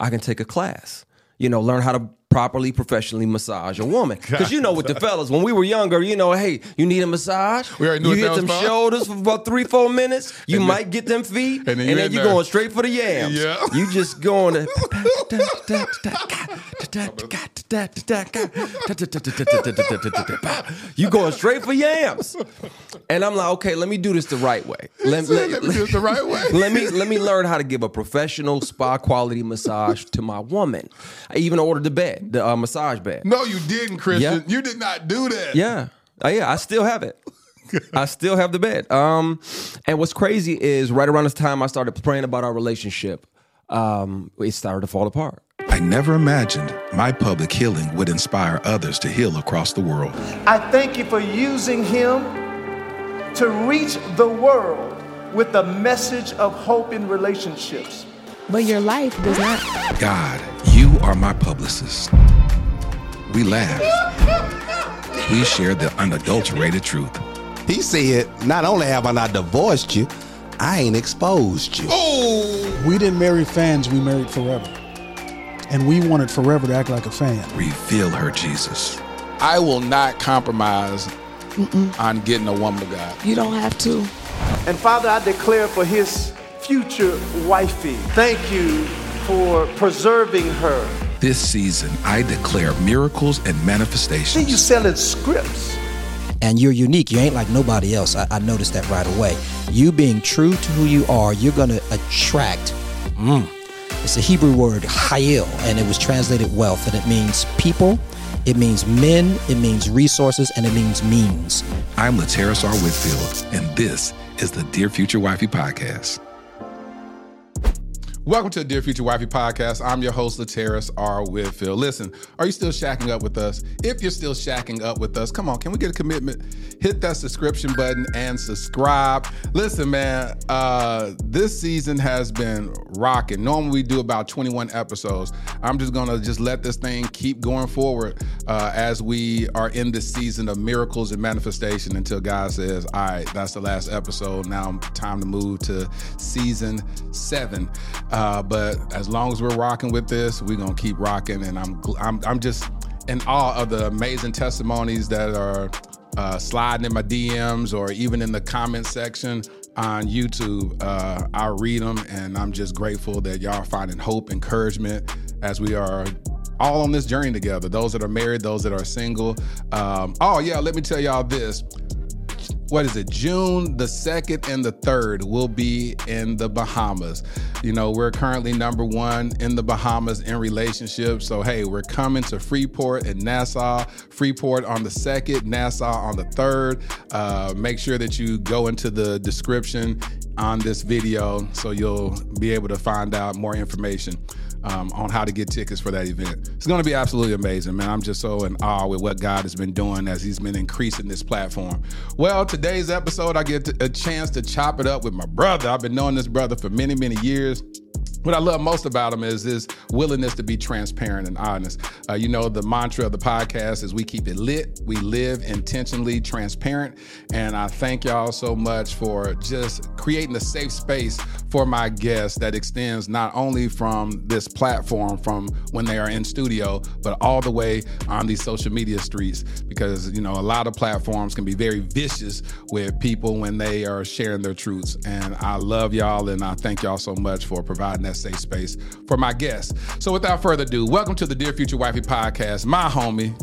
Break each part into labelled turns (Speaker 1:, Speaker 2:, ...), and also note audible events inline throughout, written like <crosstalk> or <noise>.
Speaker 1: I can take a class. You know, learn how to properly professionally massage a woman. Because you know with the fellas, when we were younger, you know, hey, you need a massage.
Speaker 2: We already knew
Speaker 1: you hit them shoulders for about three, four minutes. You
Speaker 2: And then-
Speaker 1: might get them feet, and
Speaker 2: and then
Speaker 1: then,
Speaker 2: you in
Speaker 1: you're
Speaker 2: there.
Speaker 1: going straight for the yams.
Speaker 2: Yeah. <laughs>
Speaker 1: You just going to. <laughs> you going straight for yams, and I'm like, okay, let me do this the right way. Let,
Speaker 2: said, "Let me do it the right way." <laughs>
Speaker 1: let me let me learn how to give a professional spa quality massage to my woman. I even ordered the bed, the uh, massage bed.
Speaker 2: No, you didn't, Christian.
Speaker 1: Yeah.
Speaker 2: You did not do that.
Speaker 1: Yeah, Uh, yeah, I still have it. <laughs> I still have the bed. Um, and what's crazy is right around this time I started praying about our relationship. Um, it started to fall apart.
Speaker 3: I never imagined my public healing would inspire others to heal across the world.
Speaker 4: I thank you for using him to reach the world with the message of hope in relationships.
Speaker 5: But your life does not.
Speaker 3: God, you are my publicist. We laughed. We shared the unadulterated truth.
Speaker 6: He said, Not only have I not divorced you, I ain't exposed you. Oh!
Speaker 7: We didn't marry fans, we married forever. And we wanted forever to act like a fan.
Speaker 3: Reveal her, Jesus.
Speaker 2: I will not compromise on getting a woman of God.
Speaker 5: You don't have to.
Speaker 4: And Father, I declare for his future wifey, thank you for preserving her.
Speaker 3: This season, I declare miracles and manifestations.
Speaker 4: See, you
Speaker 3: manifestations.
Speaker 4: selling scripts.
Speaker 8: and you're unique. You ain't like nobody else. I, I noticed that right away. You being true to who you are, you're going to attract. Mm, it's a Hebrew word, hayil, and it was translated wealth, and it means people, it means men, it means resources, and it means means.
Speaker 3: I'm Lateris R. Whitfield, and this is the Dear Future Wifey podcast.
Speaker 2: Welcome to the Dear Future Wifey podcast. I'm your host, Lateris R. Whitfield. Listen, are you still shacking up with us? If you're still shacking up with us, come on, can we get a commitment? Hit that subscription button and subscribe. Listen, man, uh, this season has been rocking. Normally we do about 21 episodes. I'm just gonna just let this thing keep going forward uh, as we are in this season of miracles and manifestation until God says, "All right, that's the last episode. Now time to move to season seven. Uh, but as long as we're rocking with this, we're gonna keep rocking, and I'm I'm I'm just in awe of the amazing testimonies that are uh, sliding in my DMs or even in the comment section on YouTube. Uh, I read them, and I'm just grateful that y'all finding hope, encouragement as we are all on this journey together. Those that are married, those that are single. Um, oh yeah, let me tell y'all this what is it? June the 2nd and the 3rd will be in the Bahamas. You know, we're currently number one in the Bahamas in relationships. So, hey, we're coming to Freeport and Nassau. Freeport on the 2nd, Nassau on the 3rd. Uh, make sure that you go into the description on this video so you'll be able to find out more information um, on how to get tickets for that event. It's going to be absolutely amazing, man. I'm just so in awe with what God has been doing as He's been increasing this platform. Well, today's episode, I get a chance to chop it up with my brother. I've been knowing this brother for many, many years. What I love most about him is his willingness to be transparent and honest. Uh, you know, the mantra of the podcast is we keep it lit, we live intentionally transparent. And I thank y'all so much for just creating a safe space for my guests that extends not only from this platform, from when they are in studio, but all the way on these social media streets. Because, you know, a lot of platforms can be very vicious with people when they are sharing their truths. And I love y'all and I thank y'all so much for providing that safe space for my guests. So without further ado, welcome to the Dear Future Wifey podcast. My homie,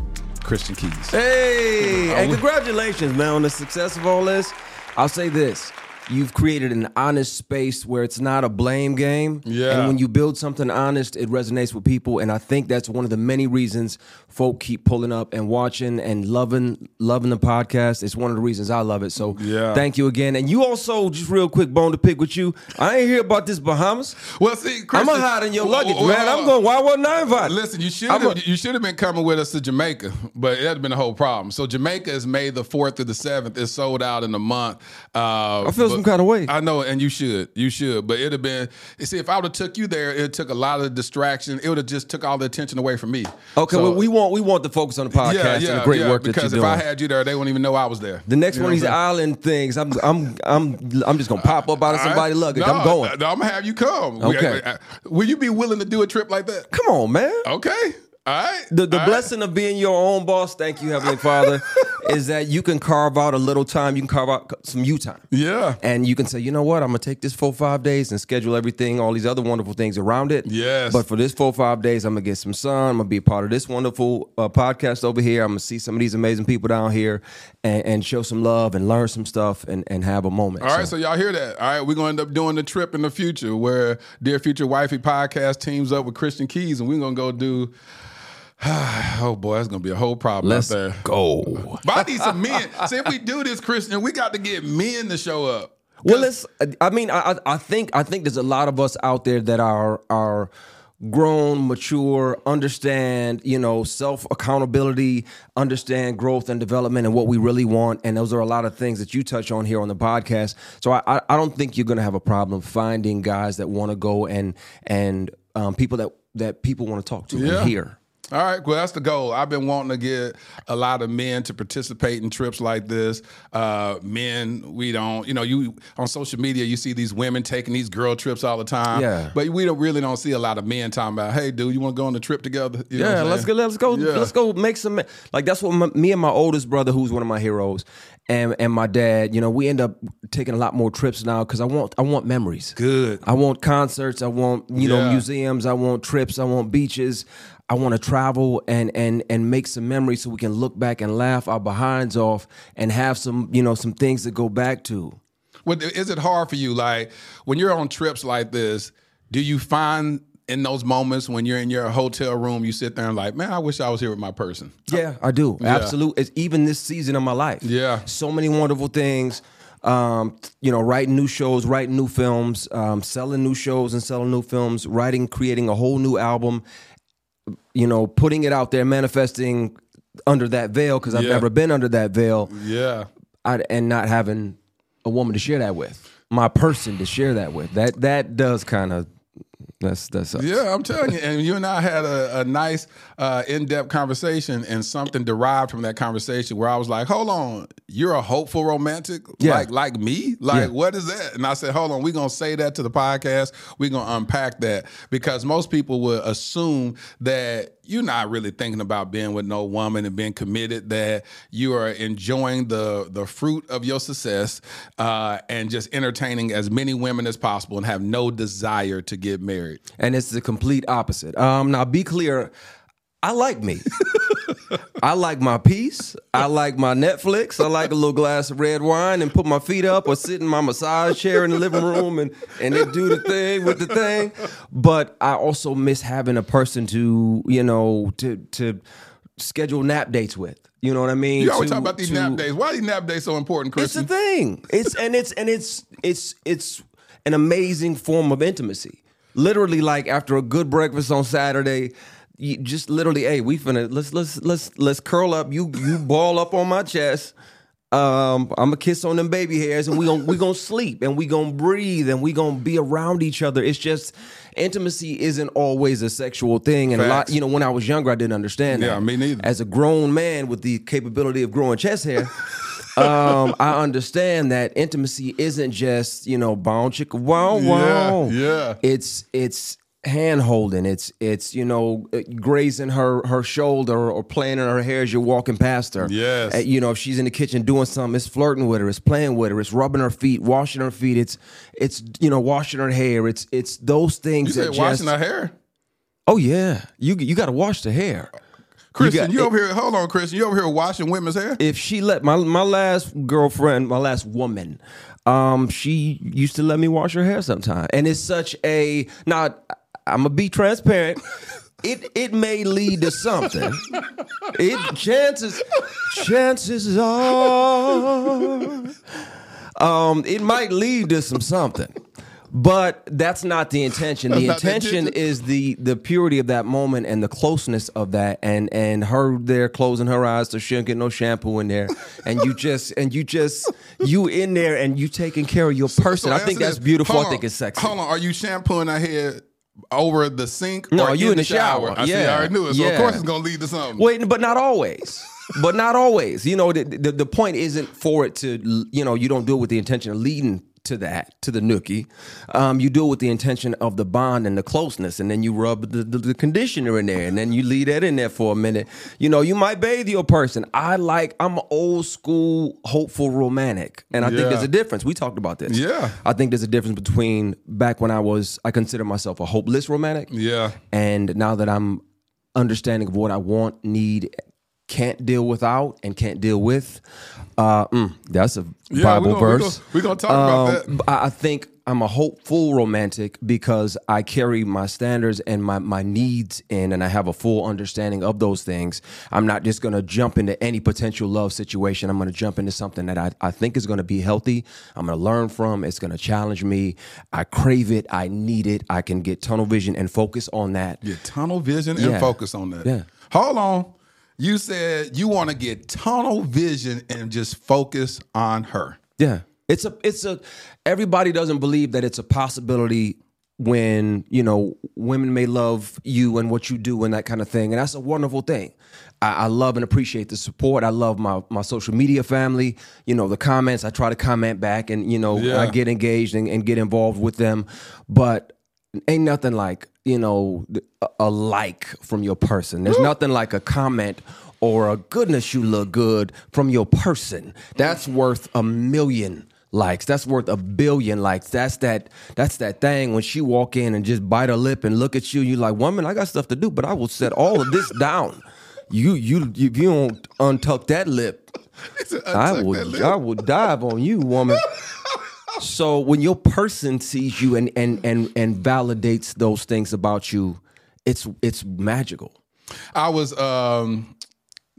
Speaker 2: Christian Keyes.
Speaker 1: Hey, and congratulations, man, on the success of all this. I'll say this. You've created an honest space where it's not a blame game.
Speaker 2: Yeah.
Speaker 1: And when you build something honest, it resonates with people. And I think that's one of the many reasons folk keep pulling up and watching and loving loving the podcast. It's one of the reasons I love it. So
Speaker 2: Yeah.
Speaker 1: thank you again. And you also, just real quick, bone to pick with you. I ain't hear about this Bahamas.
Speaker 2: Well, see,
Speaker 1: I'm
Speaker 2: Christian,
Speaker 1: gonna hide in your
Speaker 2: Well,
Speaker 1: luggage,
Speaker 2: well,
Speaker 1: man. I'm going. Why wasn't I invited?
Speaker 2: Listen, you should have
Speaker 1: a-
Speaker 2: you should have been coming with us to Jamaica, but it had been a whole problem. So Jamaica is May the fourth through the seventh. It's sold out in a month. Uh,
Speaker 1: I feel some kind of way.
Speaker 2: I know, and you should, you should. But it'd have been. You see, if I would have took you there, it took a lot of distraction. It would have just took all the attention away from me.
Speaker 1: Okay,
Speaker 2: So-
Speaker 1: well, we want we want to focus on the podcast
Speaker 2: yeah,
Speaker 1: and the great
Speaker 2: yeah,
Speaker 1: work that you're doing.
Speaker 2: because if I had you there, they wouldn't even know I was there.
Speaker 1: The next
Speaker 2: You
Speaker 1: one of these
Speaker 2: what I'm saying?
Speaker 1: island things, I'm I'm I'm I'm just gonna pop up out of
Speaker 2: right.
Speaker 1: somebody's luggage.
Speaker 2: No,
Speaker 1: I'm going.
Speaker 2: No, I'm gonna have you come.
Speaker 1: Okay.
Speaker 2: uh, will you be willing to do a trip like that?
Speaker 1: Come on, man.
Speaker 2: Okay. All right.
Speaker 1: The the
Speaker 2: All right.
Speaker 1: blessing of being your own boss, thank you, Heavenly Father, <laughs> is that you can carve out a little time. You can carve out some you time.
Speaker 2: Yeah.
Speaker 1: And you can say, you know what, I'm gonna take this four five days and schedule everything, all these other wonderful things around it.
Speaker 2: Yes.
Speaker 1: But for this four five days, I'm gonna get some sun. I'm gonna be a part of this wonderful uh, podcast over here. I'm gonna see some of these amazing people down here and, and show some love and learn some stuff and, and have a moment.
Speaker 2: All right, so y'all hear that? All right, we're gonna end up doing the trip in the future where Dear Future Wifey podcast teams up with Christian Keyes, and we're gonna go do. <sighs> oh boy, that's gonna be a whole problem
Speaker 1: Let's
Speaker 2: out there.
Speaker 1: go.
Speaker 2: But I need some men. <laughs> See, if we do this, Christian, we got to get men to show up.
Speaker 1: Well, it's. I mean, I, I think I think there's a lot of us out there that are are grown, mature, understand, you know, self accountability, understand growth and development and what we really want. And those are a lot of things that you touch on here on the podcast. So I I, I don't think you're going to have a problem finding guys that want to go and and um, people that that people want to talk to
Speaker 2: Yeah.
Speaker 1: and hear.
Speaker 2: All right, well, that's the goal. I've been wanting to get a lot of men to participate in trips like this. Uh, men, we don't, you know, you on social media, you see these women taking these girl trips all the time.
Speaker 1: Yeah.
Speaker 2: But we don't really don't see a lot of men talking about, hey, dude, you want to go on the trip together? You
Speaker 1: yeah, let's go. Let's go.
Speaker 2: Yeah.
Speaker 1: Let's go make some. Like that's what my, me and my oldest brother, who's one of my heroes, and and my dad. You know, we end up taking a lot more trips now because I want I want memories.
Speaker 2: Good.
Speaker 1: I want concerts. I want you know museums. I want trips. I want beaches. I want to travel and and and make some memories so we can look back and laugh our behinds off and have some you know some things to go back to.
Speaker 2: is it hard for you? Like when you're on trips like this, do you find in those moments when you're in your hotel room, you sit there and like, man, I wish I was here with my person.
Speaker 1: Yeah, I do.
Speaker 2: Yeah.
Speaker 1: Absolutely. It's even this season of my life.
Speaker 2: Yeah.
Speaker 1: So many wonderful things. Um, you know, writing new shows, writing new films, um, selling new shows and selling new films, writing, creating a whole new album, you know, putting it out there, manifesting under that veil because I've
Speaker 2: Yeah.
Speaker 1: never been under that veil
Speaker 2: Yeah.
Speaker 1: I, and not having a woman to share that with, my person to share that with. That that does kind of that's that's
Speaker 2: Yeah, I'm telling you. And you and I had a, a nice, uh, in depth conversation, and something derived from that conversation where I was like, hold on, you're a hopeful romantic?
Speaker 1: Yeah.
Speaker 2: Like, like me? Like,
Speaker 1: Yeah.
Speaker 2: what is that? And I said, hold on, we're going to say that to the podcast. We're going to unpack that because most people would assume that you're not really thinking about being with no woman and being committed, that you are enjoying the, the fruit of your success uh, and just entertaining as many women as possible and have no desire to get married.
Speaker 1: and it's the complete opposite. Um, now, be clear. I like me. I like my peace. I like my Netflix. I like a little glass of red wine and put my feet up or sit in my massage chair in the living room and and they do the thing with the thing. But I also miss having a person to you know to to schedule nap dates with. You know what I mean?
Speaker 2: You always
Speaker 1: To-
Speaker 2: talk about these
Speaker 1: to-
Speaker 2: nap days. Why are these nap days so important, Chris?
Speaker 1: It's a
Speaker 2: Christian?
Speaker 1: thing. It's and it's and it's it's it's an amazing form of intimacy. Literally, like after a good breakfast on Saturday, you just literally, hey, we finna let's let's let's let's curl up. You you ball up on my chest. Um, I'm a kiss on them baby hairs, and we gon' we gonna sleep, and we gonna breathe, and we gonna be around each other. It's just intimacy isn't always a sexual thing, and a lot. You know, when I was younger, I didn't understand that.
Speaker 2: Yeah, me neither.
Speaker 1: As a grown man with the capability of growing chest hair, um, I understand that intimacy isn't just you know bound chicka wow wow.
Speaker 2: Yeah, yeah.
Speaker 1: It's it's hand holding. It's it's you know uh, grazing her her shoulder or playing in her hair as you're walking past her.
Speaker 2: Yes.
Speaker 1: Uh, you know if she's in the kitchen doing something, it's flirting with her, it's playing with her, it's rubbing her feet, washing her feet. It's it's you know washing her hair. It's it's those things.
Speaker 2: You
Speaker 1: that
Speaker 2: said washing
Speaker 1: just-
Speaker 2: her hair.
Speaker 1: Oh yeah, you you got to wash the hair.
Speaker 2: Christian, you,
Speaker 1: got-
Speaker 2: over here. Hold on, Christian. You over here washing women's hair?
Speaker 1: if she let my my last girlfriend, my last woman, um, she used to let me wash her hair sometimes, and it's such a not. I'm gonna be transparent. It it may lead to something. It chances chances are, um, it might lead to some something. But that's not the intention. The
Speaker 2: not the
Speaker 1: intention
Speaker 2: intention.
Speaker 1: is the the purity of that moment and the closeness of that, and and her there closing her eyes so she don't get no shampoo in there, and you just and you just you in there and you taking care of your person.
Speaker 2: So
Speaker 1: I think that's beautiful. I think it's sexy.
Speaker 2: Hold on. Are you shampooing her hair over the sink?
Speaker 1: No,
Speaker 2: or
Speaker 1: you in the shower.
Speaker 2: I see.
Speaker 1: Yeah.
Speaker 2: I already knew it. So of course it's gonna lead to something.
Speaker 1: Wait, but not always. but not always. You know, the, the the point isn't for it to. You know, you don't do it with the intention of leading to that to the nookie. Um, you do it with the intention of the bond and the closeness, and then you rub the, the, the conditioner in there, and then you leave that in there for a minute. You know, you might bathe your person. I like. I'm old school, hopeful, romantic, and I think there's a difference. We talked about this.
Speaker 2: Yeah.
Speaker 1: I think there's a difference between back when I was. I consider myself a hopeless romantic.
Speaker 2: Yeah.
Speaker 1: And now that I'm understanding of what I want, need, can't deal without, and can't deal with, uh, mm, that's a
Speaker 2: Yeah,
Speaker 1: Bible
Speaker 2: we gonna-
Speaker 1: verse.
Speaker 2: gonna- we gonna talk about that.
Speaker 1: Um, I think I'm a hopeful romantic because I carry my standards and my, my needs in, and I have a full understanding of those things. I'm not just going to jump into any potential love situation. I'm going to jump into something that I, I think is going to be healthy. I'm going to learn from. It's going to challenge me. I crave it. I need it. I can get tunnel vision and focus on that.
Speaker 2: Get tunnel vision and
Speaker 1: Yeah.
Speaker 2: focus on that.
Speaker 1: Yeah.
Speaker 2: Hold on. You said you want to get tunnel vision and just focus on her.
Speaker 1: Yeah. It's a it's a everybody doesn't believe that it's a possibility when, you know, women may love you and what you do and that kind of thing. And that's a wonderful thing. I, I love and appreciate the support. I love my my social media family, you know, the comments. I try to comment back and, you know,
Speaker 2: Yeah.
Speaker 1: I get engaged and, and get involved with them. But ain't nothing like, you know, a, like from your person. There's nothing like a comment or a goodness you look good from your person. That's worth a million likes. That's worth a billion likes. That's that that's that thing when she walk in and just bite her lip and look at you, you like, woman, I got stuff to do, but I will set all of this down. You you if you don't untuck that lip, <laughs> I will
Speaker 2: that lip.
Speaker 1: I will dive on you, woman. <laughs> So when your person sees you and and and and validates those things about you, it's it's magical.
Speaker 2: I was um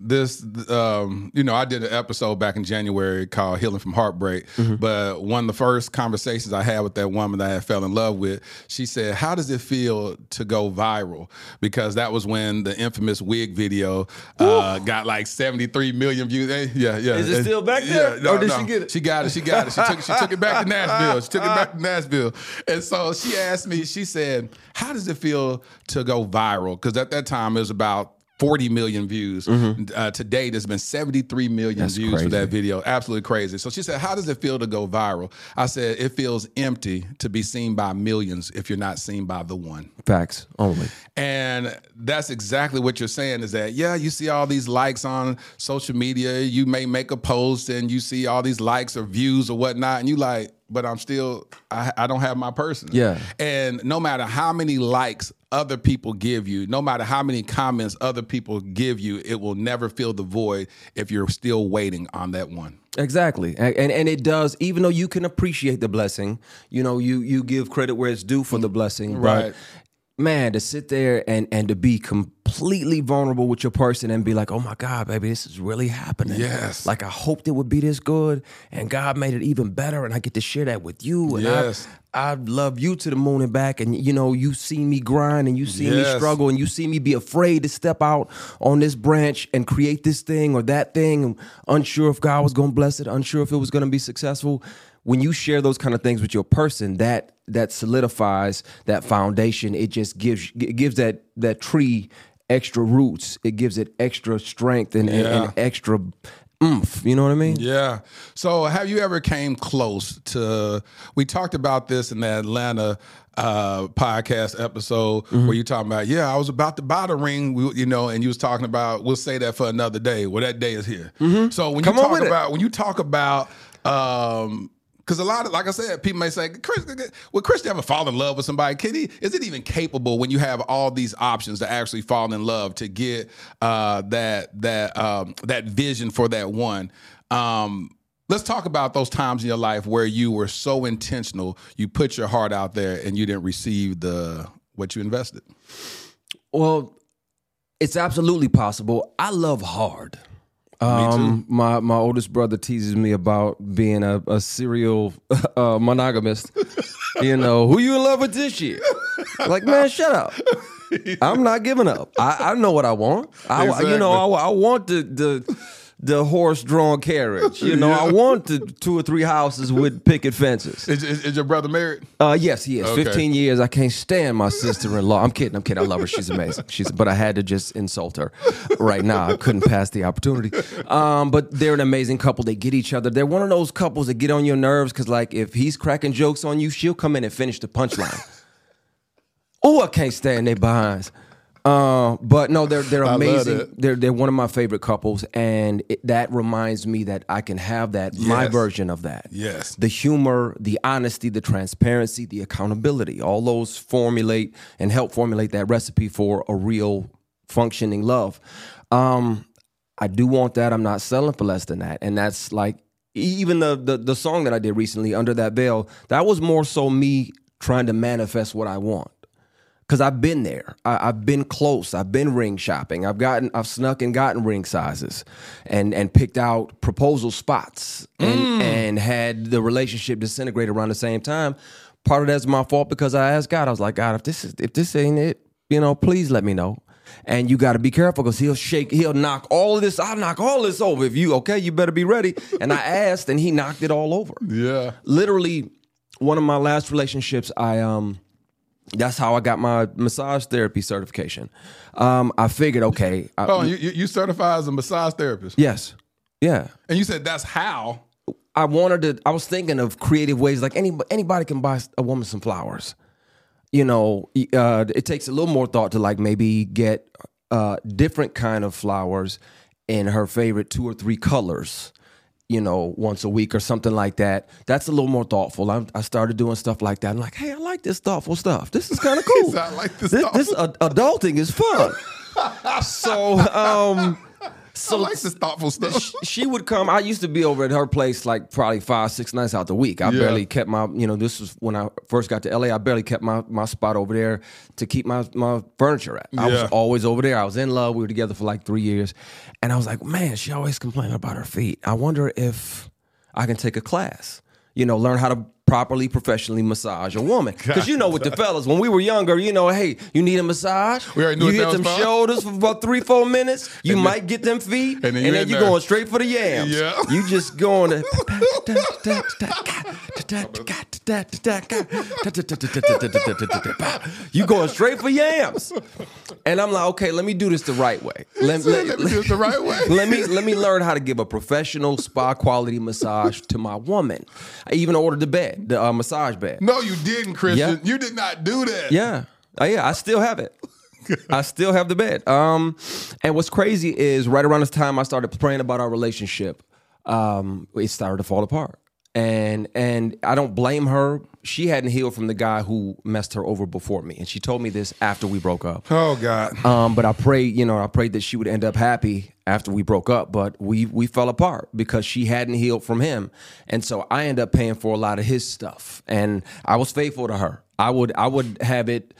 Speaker 2: this um you know I did an episode back in January called Healing from Heartbreak but one of the first conversations I had with that woman that I had fell in love with she said how does it feel to go viral? Because that was when the infamous wig video uh got like 73 million views. Eh, yeah yeah.
Speaker 1: Is it
Speaker 2: Eh,
Speaker 1: still back there?
Speaker 2: yeah,
Speaker 1: Or did she get it?
Speaker 2: she got it she got it. She took she took it back to Nashville. She took it back to Nashville. And so she asked me she said how does it feel to go viral? Because at that time it was about 40 million views. Uh, to date, there's been 73 million
Speaker 1: Mm-hmm. That's
Speaker 2: views
Speaker 1: crazy.
Speaker 2: for that video. Absolutely crazy. So she said, How does it feel to go viral? I said, It feels empty to be seen by millions if you're not seen by the one.
Speaker 1: Facts only.
Speaker 2: And that's exactly what you're saying is that, yeah, you see all these likes on social media. You may make a post and you see all these likes or views or whatnot. And you like, but I'm still, I, I don't have my person.
Speaker 1: Yeah.
Speaker 2: And no matter how many likes other people give you, no matter how many comments other people give you, it will never fill the void if you're still waiting on that one.
Speaker 1: Exactly, and, and and it does. Even though you can appreciate the blessing, you know, you you give credit where it's due for the blessing.
Speaker 2: Right.
Speaker 1: Man, to sit there and and to be completely vulnerable with your person and be like, oh my God, baby, this is really happening.
Speaker 2: Yes.
Speaker 1: Like I hoped it would be this good, and God made it even better, and I get to share that with you. And
Speaker 2: Yes.
Speaker 1: I, I love you to the moon and back, and you know, you see me grind, and you see me struggle, and you see me be afraid to step out on this branch and create this thing or that thing, unsure if God was going to bless it, unsure if it was going to be successful. When you share those kind of things with your person, that that solidifies that foundation. It just gives it gives that that tree extra roots. It gives it extra strength and, and,
Speaker 2: Yeah.
Speaker 1: and extra oomph. You know what I mean?
Speaker 2: Yeah. So, have you ever came close to? We talked about this in the Atlanta uh, podcast episode
Speaker 1: Mm-hmm.
Speaker 2: where you talking about, yeah, I was about to buy the ring, you know, and you was talking about, we'll say that for another day. Well, that day is here. So when
Speaker 1: Mm-hmm. Come
Speaker 2: you talk
Speaker 1: with it.
Speaker 2: about when you talk about. um because a lot of, like I said, people may say, Chris, would Chris ever fall in love with somebody? Can he? Is it even capable when you have all these options to actually fall in love to get uh, that that um, that vision for that one? Um, let's talk about those times in your life where you were so intentional, you put your heart out there, and you didn't receive the what you invested.
Speaker 1: Well, it's absolutely possible. I love hard. Um, my my oldest brother teases me about being a, a serial <laughs> uh, monogamist. <laughs> you know, who you in love with this year? Like, man, shut up. <laughs> I'm not giving up. I, I know what I want. I, you know, I, I want the the the horse drawn carriage. You know, I want the two or three houses with picket fences.
Speaker 2: Is, is, is your brother married?
Speaker 1: Uh, yes, he is.
Speaker 2: Okay.
Speaker 1: 15 years. I can't stand my sister-in-law. I'm kidding. I'm kidding. I love her. She's amazing. She's, but I had to just insult her right now. I couldn't pass the opportunity. Um, but they're an amazing couple. They get each other. They're one of those couples that get on your nerves because, like, if he's cracking jokes on you, she'll come in and finish the punchline. oh, I can't stand they behinds. Uh, but no, they're they're amazing. They're they're one of my favorite couples, and it, that reminds me that I can have that my version of that
Speaker 2: Yes.
Speaker 1: the humor, the honesty, the transparency, the accountability, all those formulate and help formulate that recipe for a real functioning love. Um, I do want that. I'm not selling for less than that. And that's like even the the, the song that I did recently, Under That Veil, that was more so me trying to manifest what I want. Cause I've been there. I, I've been close. I've been ring shopping. I've gotten, I've snuck and gotten ring sizes, and and picked out proposal spots, and and had the relationship disintegrate around the same time. Part of that's my fault because I asked God. I was like, God, if this is if this ain't it, you know, please let me know. And you got to be careful because he'll shake, he'll knock all of this. I'll knock all this over. If you okay, you better be ready. And I asked, and he knocked it all over
Speaker 2: Yeah.
Speaker 1: literally one of my last relationships i um that's how i got my massage therapy certification. Um i figured okay I-
Speaker 2: Oh, you, you certified as a massage therapist,
Speaker 1: yes. Yeah.
Speaker 2: And you said that's how.
Speaker 1: i wanted to i was thinking of creative ways like any, anybody can buy a woman some flowers. You know uh it takes a little more thought to like maybe get uh different kind of flowers in her favorite two or three colors you know, once a week or something like that. That's a little more thoughtful. I'm, I started doing stuff like that. I'm like, hey, I like this thoughtful stuff. This is kind of <laughs> cool.
Speaker 2: I like this
Speaker 1: this, this ad- adulting is fun. <laughs> so, um,
Speaker 2: I like this thoughtful stuff.
Speaker 1: sh- she would come. I used to be over at her place like probably five, six nights out the week. I
Speaker 2: Yeah.
Speaker 1: barely kept my, you know, this was when I first got to LA. I barely kept my, my spot over there to keep my, my furniture at. I
Speaker 2: Yeah.
Speaker 1: was always over there. I was in love. We were together for like three years. And I was like, man, she always complaining about her feet. I wonder if I can take a class, you know, learn how to properly, professionally massage a woman. Because you know, with the fellas, when we were younger, you know, hey, you need a massage.
Speaker 2: We already knew
Speaker 1: you hit them
Speaker 2: for.
Speaker 1: shoulders for about three, four minutes. You
Speaker 2: And then-
Speaker 1: might get them feet,
Speaker 2: and then
Speaker 1: and
Speaker 2: you
Speaker 1: then
Speaker 2: in
Speaker 1: you're
Speaker 2: there.
Speaker 1: going straight for the yams.
Speaker 2: Yeah. <laughs>
Speaker 1: You just going to. <laughs> You going straight for yams, and I'm like, okay, let me do this the right way. Let,
Speaker 2: Let me do it the right way. <laughs>
Speaker 1: let me let me learn how to give a professional spa quality massage to my woman. I even ordered the bed, the uh, massage bed.
Speaker 2: No, you didn't, Christian.
Speaker 1: Yeah.
Speaker 2: You did not do that.
Speaker 1: Yeah. Uh, yeah, I still have it. <laughs> I still have the bed. Um, and what's crazy is right around this time I started praying about our relationship, um, it started to fall apart. And and I don't blame her. She hadn't healed from the guy who messed her over before me. And she told me this after we broke up.
Speaker 2: Oh God.
Speaker 1: Um, but I prayed, you know, I prayed that she would end up happy after we broke up. But we we fell apart because she hadn't healed from him, and so I ended up paying for a lot of his stuff. And I was faithful to her. I would I would have it.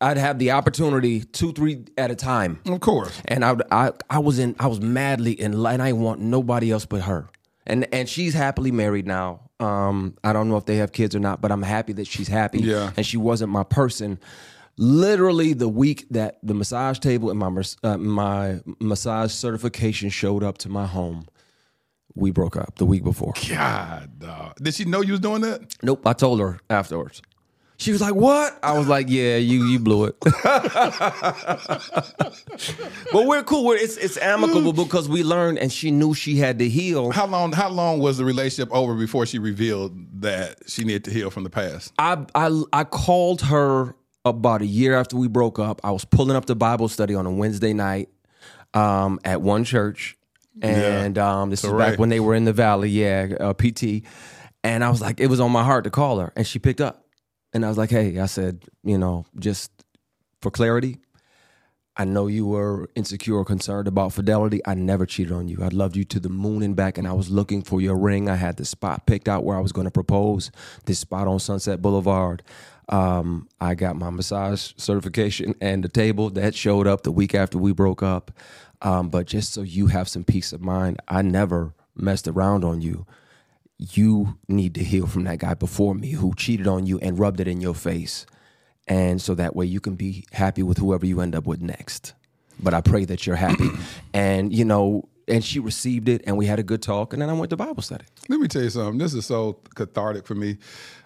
Speaker 1: I'd have the opportunity two three at a time.
Speaker 2: Of course.
Speaker 1: And I, would- I, I was in, I was madly in love, and I want nobody else but her. And and she's happily married now. Um, I don't know if they have kids or not, but I'm happy that she's happy.
Speaker 2: Yeah.
Speaker 1: And she wasn't my person. Literally the week that the massage table and my uh, my massage certification showed up to my home, we broke up the week before.
Speaker 2: God, dog. Did she know you was doing that?
Speaker 1: Nope, I told her afterwards. She was like, "What?" I was like, "Yeah, you you blew it." <laughs> but we're cool. We're, it's it's amicable because we learned, and she knew she had to heal.
Speaker 2: How long? How long was the relationship over before she revealed that she needed to heal from the past?
Speaker 1: I I I called her about a year after we broke up. I was pulling up the Bible study on a Wednesday night um, at one church, and um, this is back when they were in the valley. Yeah, uh, PT. And I was like, it was on my heart to call her, and she picked up. And I was like, hey, I said, you know, just for clarity, I know you were insecure or concerned about fidelity. I never cheated on you. I loved you to the moon and back, and I was looking for your ring. I had the spot picked out where I was going to propose, this spot on Sunset Boulevard. Um, I got my massage certification and the table that showed up the week after we broke up. Um, but just so you have some peace of mind, I never messed around on you. You need to heal from that guy before me who cheated on you and rubbed it in your face and so that way you can be happy with whoever you end up with next. But I pray that you're happy, <clears throat> and you know, and she received it, and we had a good talk, and then I went to Bible study.
Speaker 2: Let me tell you something. This is so cathartic for me.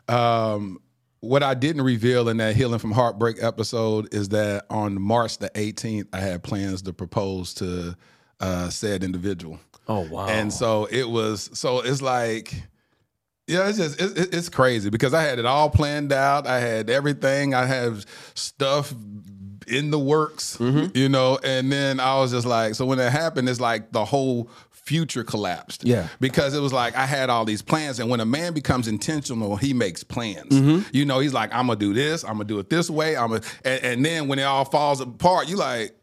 Speaker 2: Um, what I didn't reveal in that healing from heartbreak episode is that on March the 18th, I had plans to propose to uh, said individual.
Speaker 1: Oh wow!
Speaker 2: And so it was. So it's like. Yeah, it's just it, it- it's crazy because I had it all planned out. I had everything. I have stuff in the works,
Speaker 1: Mm-hmm.
Speaker 2: you know. And then I was just like, so when it happened, it's like the whole future collapsed.
Speaker 1: Yeah.
Speaker 2: because it was like I had all these plans, and when a man becomes intentional, he makes plans.
Speaker 1: Mm-hmm.
Speaker 2: You know, he's like, I'm gonna do this. I'm gonna do it this way. I'm gonna, and, and then when it all falls apart, you like.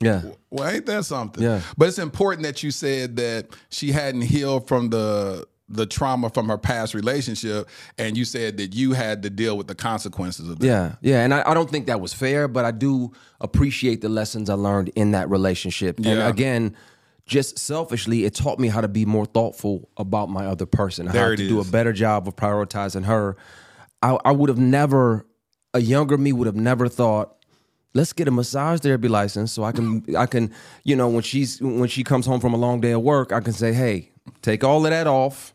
Speaker 1: Yeah,
Speaker 2: Well, ain't that something?
Speaker 1: Yeah.
Speaker 2: But it's important that you said that she hadn't healed from the the trauma from her past relationship, and you said that you had to deal with the consequences of that.
Speaker 1: yeah, yeah. And I, I don't think that was fair, but I do appreciate the lessons I learned in that relationship. And
Speaker 2: Yeah.
Speaker 1: again. Just selfishly, it taught me how to be more thoughtful about my other person, how
Speaker 2: There it
Speaker 1: to do a better job of prioritizing her. I, I would have never, a younger me would have never thought, let's get a massage therapy license so I can I can you know when she's when she comes home from a long day of work I can say hey take all of that off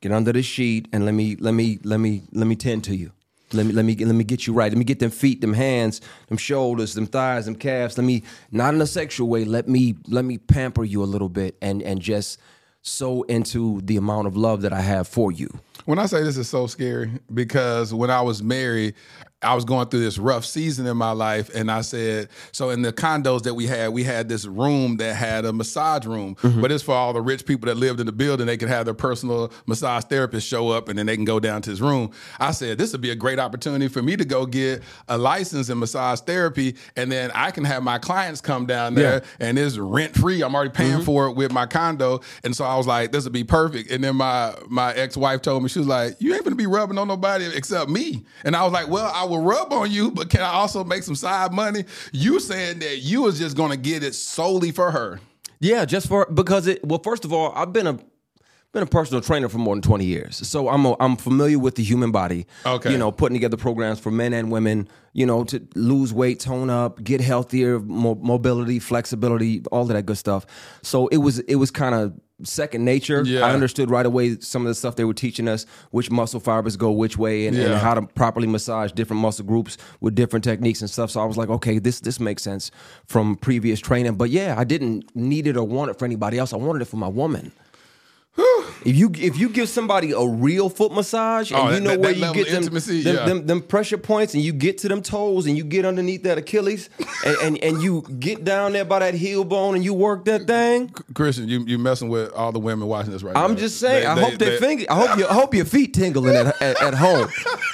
Speaker 1: get under the sheet and let me let me let me let me tend to you. Let me let me let me get you right. Let me get them feet them hands them shoulders them thighs them calves. Let me not in a sexual way let me let me pamper you a little bit and and just so into the amount of love that I have for you.
Speaker 2: When I say this is so scary, because when I was married, I was going through this rough season in my life, and I said, so in the condos that we had, we had this room that had a massage room, mm-hmm. but it's for all the rich people that lived in the building. They could have their personal massage therapist show up, and then they can go down to his room. I said, this would be a great opportunity for me to go get a license in massage therapy, and then I can have my clients come down there, and it's rent free. I'm already paying mm-hmm. for it with my condo, and so I was like, this would be perfect. And then my my ex wife told me she was like, you ain't gonna be rubbing on nobody except me. And I was like, well, I will rub on you, but can I also make some side money? You saying that you was just gonna get it solely for her.
Speaker 1: Yeah, just for because it. Well, first of all, I've been a been a personal trainer for more than twenty years, so I'm a, I'm familiar with the human body.
Speaker 2: Okay.
Speaker 1: you know, putting together programs for men and women. You know, to lose weight, tone up, get healthier, mo- mobility, flexibility, all of that good stuff. So it was it was kind of second nature.
Speaker 2: Yeah.
Speaker 1: I understood right away some of the stuff they were teaching us, which muscle fibers go which way, and, and how to properly massage different muscle groups with different techniques and stuff. So I was like, okay, this this makes sense from previous training. But yeah, I didn't need it or want it for anybody else. I wanted it for my woman. <gasps> If you if you give somebody a real foot massage and
Speaker 2: Oh,
Speaker 1: you know
Speaker 2: that-
Speaker 1: where
Speaker 2: that
Speaker 1: you get them,
Speaker 2: intimacy,
Speaker 1: them,
Speaker 2: yeah.
Speaker 1: them them pressure points and you get to them toes and you get underneath that Achilles <laughs> and, and, and you get down there by that heel bone and you work that thing.
Speaker 2: Christian, you you messing with all the women watching this right now.
Speaker 1: I'm just saying.
Speaker 2: They-
Speaker 1: I
Speaker 2: they-
Speaker 1: hope they,
Speaker 2: they-
Speaker 1: finger. I hope you. I hope your feet tingling at, at, at home.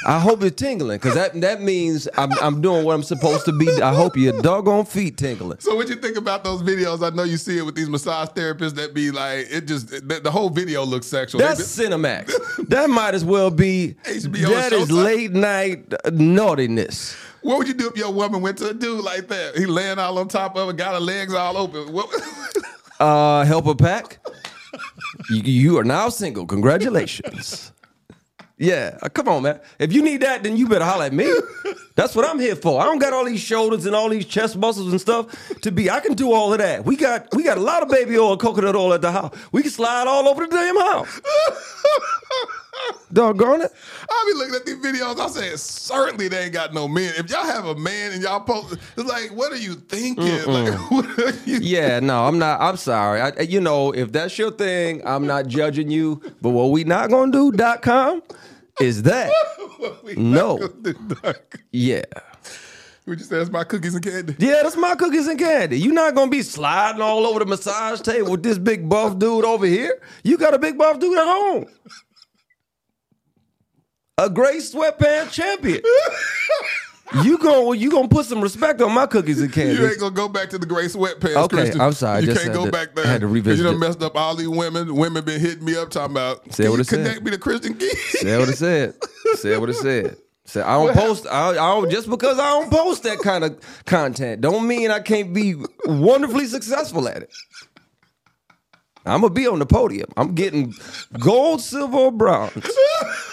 Speaker 1: I hope you're tingling because that that means I'm I'm doing what I'm supposed to be. I hope your doggone feet tingling.
Speaker 2: So what you think about those videos? I know you see it with these massage therapists that be like, it just the, the whole video looks sexual.
Speaker 1: That's
Speaker 2: be-
Speaker 1: Cinemax. <laughs> that might as well be.
Speaker 2: HBO
Speaker 1: that is late night naughtiness.
Speaker 2: What would you do if your woman went to a dude like that? He laying all on top of her, got her legs all open. What?
Speaker 1: Uh, help a pack. you, you are now single. Congratulations. <laughs> Yeah, uh, come on, man. If you need that, then you better holler at me. <laughs> That's what I'm here for. I don't got all these shoulders and all these chest muscles and stuff to be. I can do all of that. We got we got a lot of baby oil, coconut oil at the house. We can slide all over the damn house. <laughs> Doggone it.
Speaker 2: I be looking at these videos. I say, certainly they ain't got no men. If y'all have a man and y'all post, it's like, what are you thinking? Like, <laughs> what are you?
Speaker 1: Yeah, no, I'm not. I'm sorry. I, you know, if that's your thing, I'm not judging you. But what we not gonna do dot com is that. <laughs> No.
Speaker 2: not gonna do dark.
Speaker 1: Yeah.
Speaker 2: Would you say that's my cookies and candy?
Speaker 1: Yeah, that's my cookies and candy. You're not gonna be sliding all over the massage table with this big buff dude over here. You got a big buff dude at home. A great sweatpants champion. You going you gonna put some respect on my cookies and candy.
Speaker 2: You ain't gonna go back to the gray sweatpants.
Speaker 1: Okay,
Speaker 2: Christian.
Speaker 1: I'm sorry,
Speaker 2: You
Speaker 1: just
Speaker 2: can't go
Speaker 1: to-
Speaker 2: back there.
Speaker 1: I had to revisit
Speaker 2: You done
Speaker 1: it.
Speaker 2: messed up all these women. Women been hitting me up talking about.
Speaker 1: Say what it said.
Speaker 2: connect me to Christian Keith?
Speaker 1: Said what it said. Said what it said. Said I don't post. I, I don't just because I don't post that kind of content don't mean I can't be wonderfully successful at it. I'm gonna be on the podium. I'm getting gold, silver, or bronze.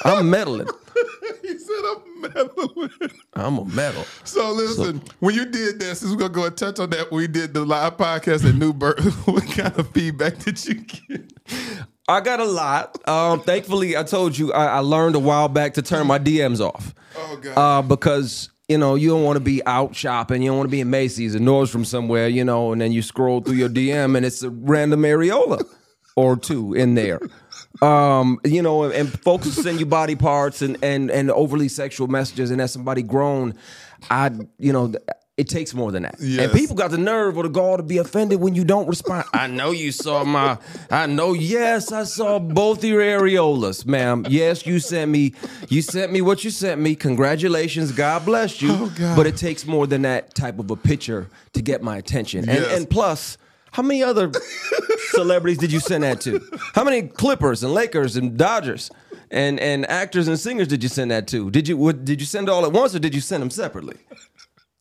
Speaker 1: I'm medaling. <laughs>
Speaker 2: he said I'm meddling.
Speaker 1: I'm a medal.
Speaker 2: So listen, when you did this, we're gonna go and touch on that. We did the live podcast at Newburgh. <laughs> what kind of feedback did you get?
Speaker 1: I got a lot. Um, thankfully, I told you I, I learned a while back to turn my DMs off.
Speaker 2: Oh God.
Speaker 1: uh, because you know you don't want to be out shopping. You don't want to be in Macy's or Nordstrom somewhere, you know, and then you scroll through your DM and it's a random areola or two in there. Um, you know, and, and folks send you body parts and, and and overly sexual messages, and as somebody grown, I you know. It takes more than that.
Speaker 2: Yes.
Speaker 1: And people got the nerve or the gall to be offended when you don't respond. I know you saw my, I know, yes, I saw both your areolas, ma'am. Yes, you sent me, you sent me what you sent me. Congratulations, God bless you.
Speaker 2: Oh, God.
Speaker 1: But it takes more than that type of a picture to get my attention. And,
Speaker 2: Yes.
Speaker 1: and plus, how many other celebrities did you send that to? How many Clippers and Lakers and Dodgers and and actors and singers did you send that to? Did you what, did you send all at once or did you send them separately?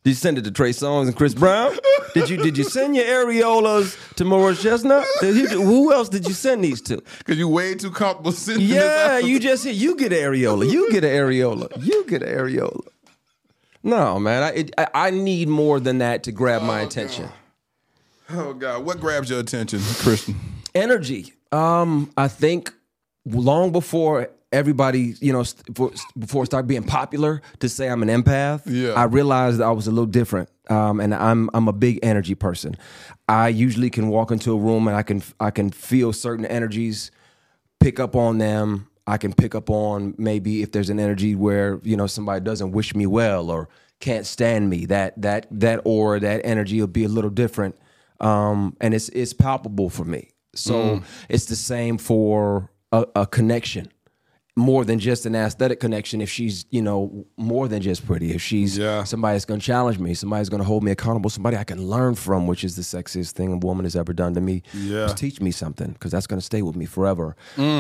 Speaker 1: Did you send it to Trey Songz and Chris Brown? Did you did you send your areolas to Morris Chestnut? Did you- who else did you send these to?
Speaker 2: Because you way too comfortable sitting.
Speaker 1: Yeah, you just. You get an areola. You get an areola. You get an areola. No, man. I it, I, I need more than that to grab my attention.
Speaker 2: Oh God, what grabs your attention, Christian?
Speaker 1: Energy. Um, I think long before everybody, you know, before, before it started being popular to say I'm an empath,
Speaker 2: Yeah.
Speaker 1: I realized I was a little different. Um, and I'm I'm a big energy person. I usually can walk into a room and I can I can feel certain energies, pick up on them. I can pick up on maybe if there's an energy where you know somebody doesn't wish me well or can't stand me. That that that aura, that energy will be a little different, um, and it's it's palpable for me. So it's the same for a, a connection, more than just an aesthetic connection. If she's you know more than just pretty, if she's
Speaker 2: Yeah.
Speaker 1: somebody that's going to challenge me, somebody's going to hold me accountable, somebody I can learn from, which is the sexiest thing a woman has ever done to me.
Speaker 2: Yeah.
Speaker 1: Teach me something because that's going to stay with me forever.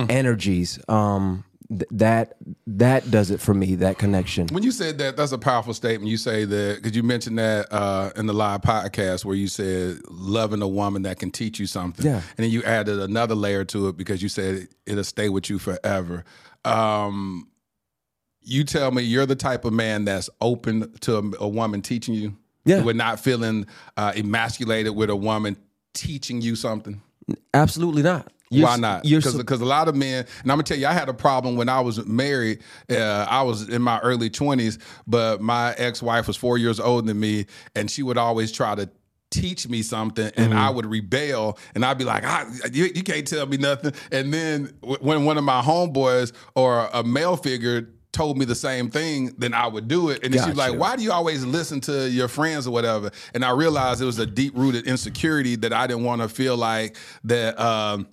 Speaker 1: Energies, um, th- that that does it for me. That connection.
Speaker 2: When you said that, that's a powerful statement. You say that because you mentioned that uh, in the live podcast where you said loving a woman that can teach you something.
Speaker 1: Yeah.
Speaker 2: And then you added another layer to it because you said it'll stay with you forever. Um, you tell me you're the type of man that's open to a, a woman teaching you.
Speaker 1: Yeah.
Speaker 2: We're not feeling uh, emasculated with a woman teaching you something.
Speaker 1: Absolutely not. You're
Speaker 2: Why not? Because
Speaker 1: so-
Speaker 2: a lot of men, and I'm gonna tell you, I had a problem when I was married. Uh, I was in my early 20s, but my ex-wife was four years older than me, and she would always try to teach me something, and I would rebel, and I'd be like, ah, you, you can't tell me nothing." And then w- when one of my homeboys or a male figure told me the same thing, then I would do it. And she's like, why do you always listen to your friends or whatever? And I realized it was a deep rooted insecurity that I didn't want to feel like that um,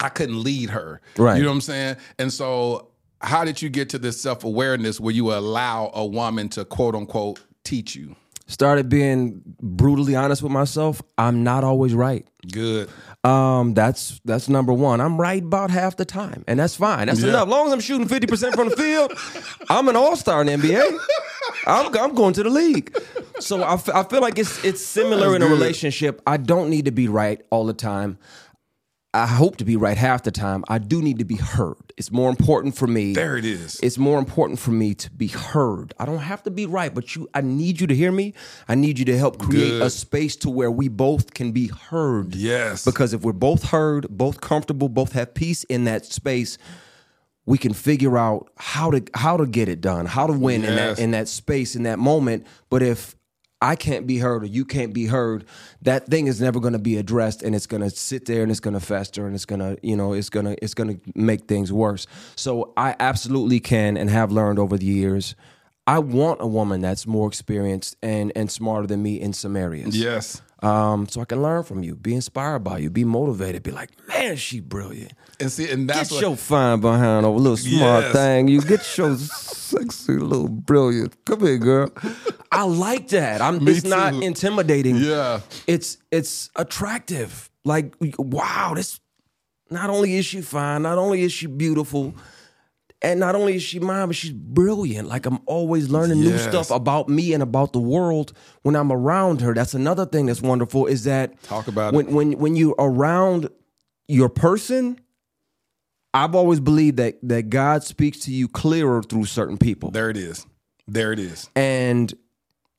Speaker 2: I couldn't lead her.
Speaker 1: Right.
Speaker 2: You know what I'm saying? And so, how did you get to this self awareness where you allow a woman to quote unquote teach you?
Speaker 1: Started being brutally honest with myself. I'm not always right.
Speaker 2: Good.
Speaker 1: Um, that's that's number one. I'm right about half the time, and that's fine. That's
Speaker 2: Yeah.
Speaker 1: enough. As long as I'm shooting fifty percent from the field, I'm an all star in the NBA. I'm, I'm going to the league. So I, f- I feel like it's it's similar
Speaker 2: That's
Speaker 1: in a
Speaker 2: good.
Speaker 1: relationship. I don't need to be right all the time. I hope to be right half the time. I do need to be heard. It's more important for me.
Speaker 2: There it is.
Speaker 1: It's more important for me to be heard. I don't have to be right, but you I need you to hear me. I need you to help create
Speaker 2: Good.
Speaker 1: a space to where we both can be heard.
Speaker 2: Yes.
Speaker 1: Because if we're both heard, both comfortable, both have peace in that space, we can figure out how to how to get it done, how to win in that in that space in that moment. But if I can't be heard or you can't be heard, that thing is never going to be addressed, and it's going to sit there and it's going to fester and it's going to you know it's going to it's going to make things worse. So I absolutely can and have learned over the years. I want a woman that's more experienced and and smarter than me in some areas.
Speaker 2: Yes.
Speaker 1: Um, so I can learn from you, be inspired by you, be motivated, be like, man, she brilliant.
Speaker 2: And see, and that's
Speaker 1: Get
Speaker 2: what
Speaker 1: your fine behind over a little smart
Speaker 2: Yes.
Speaker 1: thing. You get your sexy little brilliant. Come here, girl. I like that. I'm.
Speaker 2: Me
Speaker 1: it's not intimidating.
Speaker 2: Yeah.
Speaker 1: It's it's attractive. Like wow, this. Not only is she fine, not only is she beautiful, and not only is she mine, but she's brilliant. Like I'm always learning new stuff about me and about the world when I'm around her. That's another thing that's wonderful is that
Speaker 2: Talk about
Speaker 1: when
Speaker 2: it.
Speaker 1: when when you're around your person. I've always believed that that God speaks to you clearer through certain people,
Speaker 2: There it is. There it is.
Speaker 1: and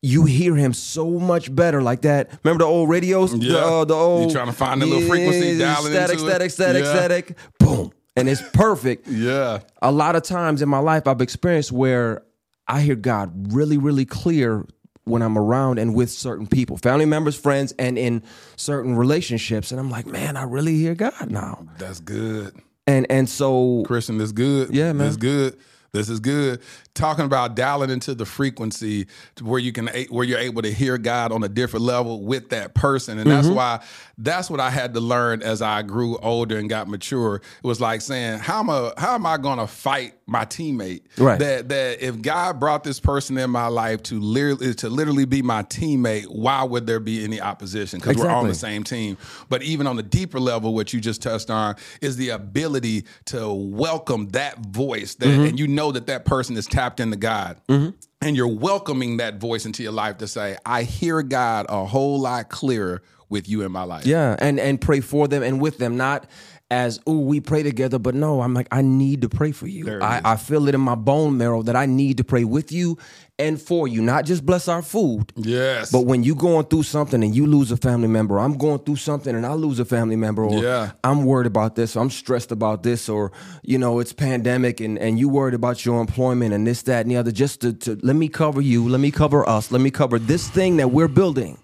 Speaker 1: you hear Him so much better like that. Remember the old radios?
Speaker 2: Yeah.
Speaker 1: The, uh, the
Speaker 2: You
Speaker 1: old
Speaker 2: trying to find the little frequency, dial it
Speaker 1: static,
Speaker 2: into it?
Speaker 1: static, static,
Speaker 2: Yeah.
Speaker 1: static. Boom, and it's perfect. <laughs>
Speaker 2: Yeah.
Speaker 1: a lot of times in my life I've experienced where I hear God really, really clear when I'm around and with certain people, family members, friends, and in certain relationships. And I'm like, man, I really hear God now.
Speaker 2: That's good.
Speaker 1: And and so
Speaker 2: Christian, this good.
Speaker 1: Yeah, man.
Speaker 2: This good. This is good. Talking about dialing into the frequency to where you can where you're able to hear God on a different level with that person. And
Speaker 1: Mm-hmm.
Speaker 2: that's why that's what I had to learn as I grew older and got mature. It was like saying, how am I how am I gonna fight my teammate?
Speaker 1: Right.
Speaker 2: That that if God brought this person in my life to literally to literally be my teammate, why would there be any opposition? Because we're on the same team. But even on the deeper level, what you just touched on is the ability to welcome that voice, that,
Speaker 1: Mm-hmm.
Speaker 2: and you know that that person is tapped into God. Mm-hmm. And you're welcoming that voice into your life to say, I hear God a whole lot clearer with you in my life.
Speaker 1: yeah, and and pray for them and with them, not as oh we pray together, but no, I'm like I need to pray for you. I. I feel it in my bone marrow that I need to pray with you and for you, not just bless our food,
Speaker 2: Yes.
Speaker 1: But when you going through something and you lose a family member, I'm going through something and I lose a family member, or
Speaker 2: Yeah.
Speaker 1: I'm worried about this, or I'm stressed about this, or you know it's pandemic and and you worried about your employment and this, that, and the other. Just to, to let me cover you, let me cover us, let me cover this thing that we're building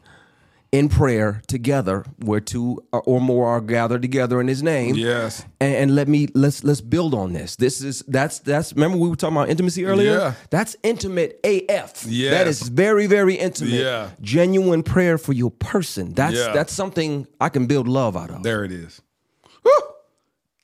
Speaker 1: in prayer together, where two or more are gathered together in His name.
Speaker 2: Yes.
Speaker 1: and, and let me let's let's build on this. This is that's that's. Remember we were talking about intimacy earlier.
Speaker 2: Yeah.
Speaker 1: That's intimate AF. yeah
Speaker 2: that
Speaker 1: is very very intimate
Speaker 2: Yeah.
Speaker 1: genuine prayer for your person. That's
Speaker 2: Yeah.
Speaker 1: that's something I can build love out of.
Speaker 2: there it is. Woo!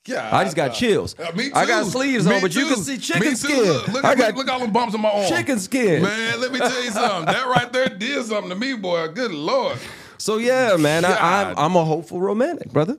Speaker 2: Yeah,
Speaker 1: I just got chills.
Speaker 2: Uh, me too.
Speaker 1: I got sleeves
Speaker 2: Me
Speaker 1: on, but you can see
Speaker 2: Me
Speaker 1: chicken
Speaker 2: too.
Speaker 1: skin.
Speaker 2: Look, look,
Speaker 1: I got
Speaker 2: look all them bumps on my arm.
Speaker 1: chicken skin.
Speaker 2: Man, let me tell you something. That right there did something to me, boy. Good lord.
Speaker 1: So yeah, man, I, I'm I'm a hopeful romantic, brother.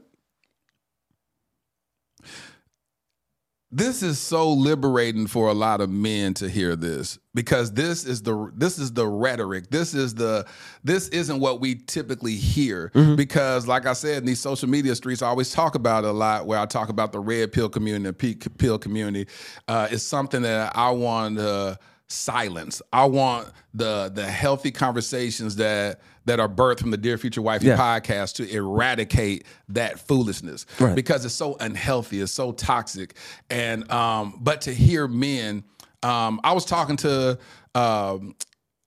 Speaker 2: this is so liberating for a lot of men to hear this because this is the this is the rhetoric. This is the this isn't what we typically hear because like i said in these social media streets i always talk about a lot where i talk about the red pill community and pink pill community. Uh, it's something that i want to silence. I want the the healthy conversations that that are birthed from the dear future wifey
Speaker 1: Yeah.
Speaker 2: podcast to eradicate that foolishness
Speaker 1: Right.
Speaker 2: because it's so unhealthy, it's so toxic. And um, but to hear men, um, I was talking to um,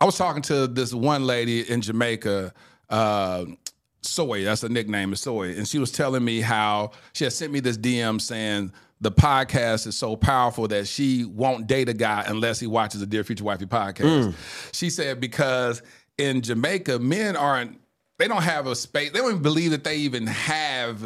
Speaker 2: I was talking to this one lady in Jamaica. Uh, Soy, that's a nickname, is Soy, and she was telling me how she had sent me this DM saying the podcast is so powerful that she won't date a guy unless he watches the Dear Future Wifey podcast. She said because in Jamaica, men aren't they don't have a space. They don't even believe that they even have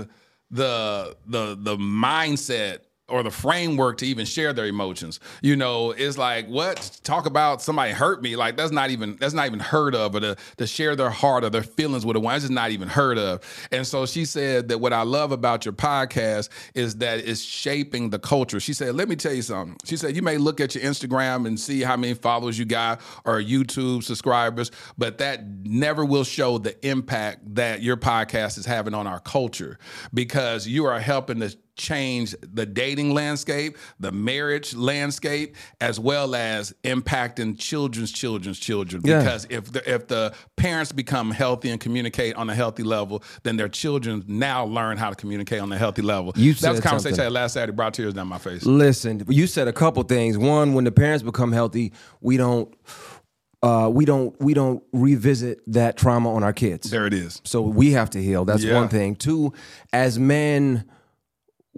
Speaker 2: the the the mindset or the framework to even share their emotions. You know, it's like what talk about somebody hurt me. Like that's not even that's not even heard of. Or to to share their heart or their feelings with a one, it's just not even heard of. And so she said that what I love about your podcast is that it's shaping the culture. She said, "Let me tell you something." She said, "You may look at your Instagram and see how many followers you got or YouTube subscribers, but that never will show the impact that your podcast is having on our culture because you are helping to change the dating landscape, the marriage landscape, as well as impacting children's children's children.
Speaker 1: Yeah.
Speaker 2: Because if the, if the parents become healthy and communicate on a healthy level, then their children now learn how to communicate on a healthy level.
Speaker 1: You
Speaker 2: that was
Speaker 1: said
Speaker 2: a conversation
Speaker 1: something.
Speaker 2: I had last Saturday, brought tears down my face.
Speaker 1: Listen, you said a couple things. One, when the parents become healthy, we don't uh, we don't we don't revisit that trauma on our kids.
Speaker 2: There it is.
Speaker 1: So we have to heal. That's
Speaker 2: Yeah.
Speaker 1: one thing. Two, as men,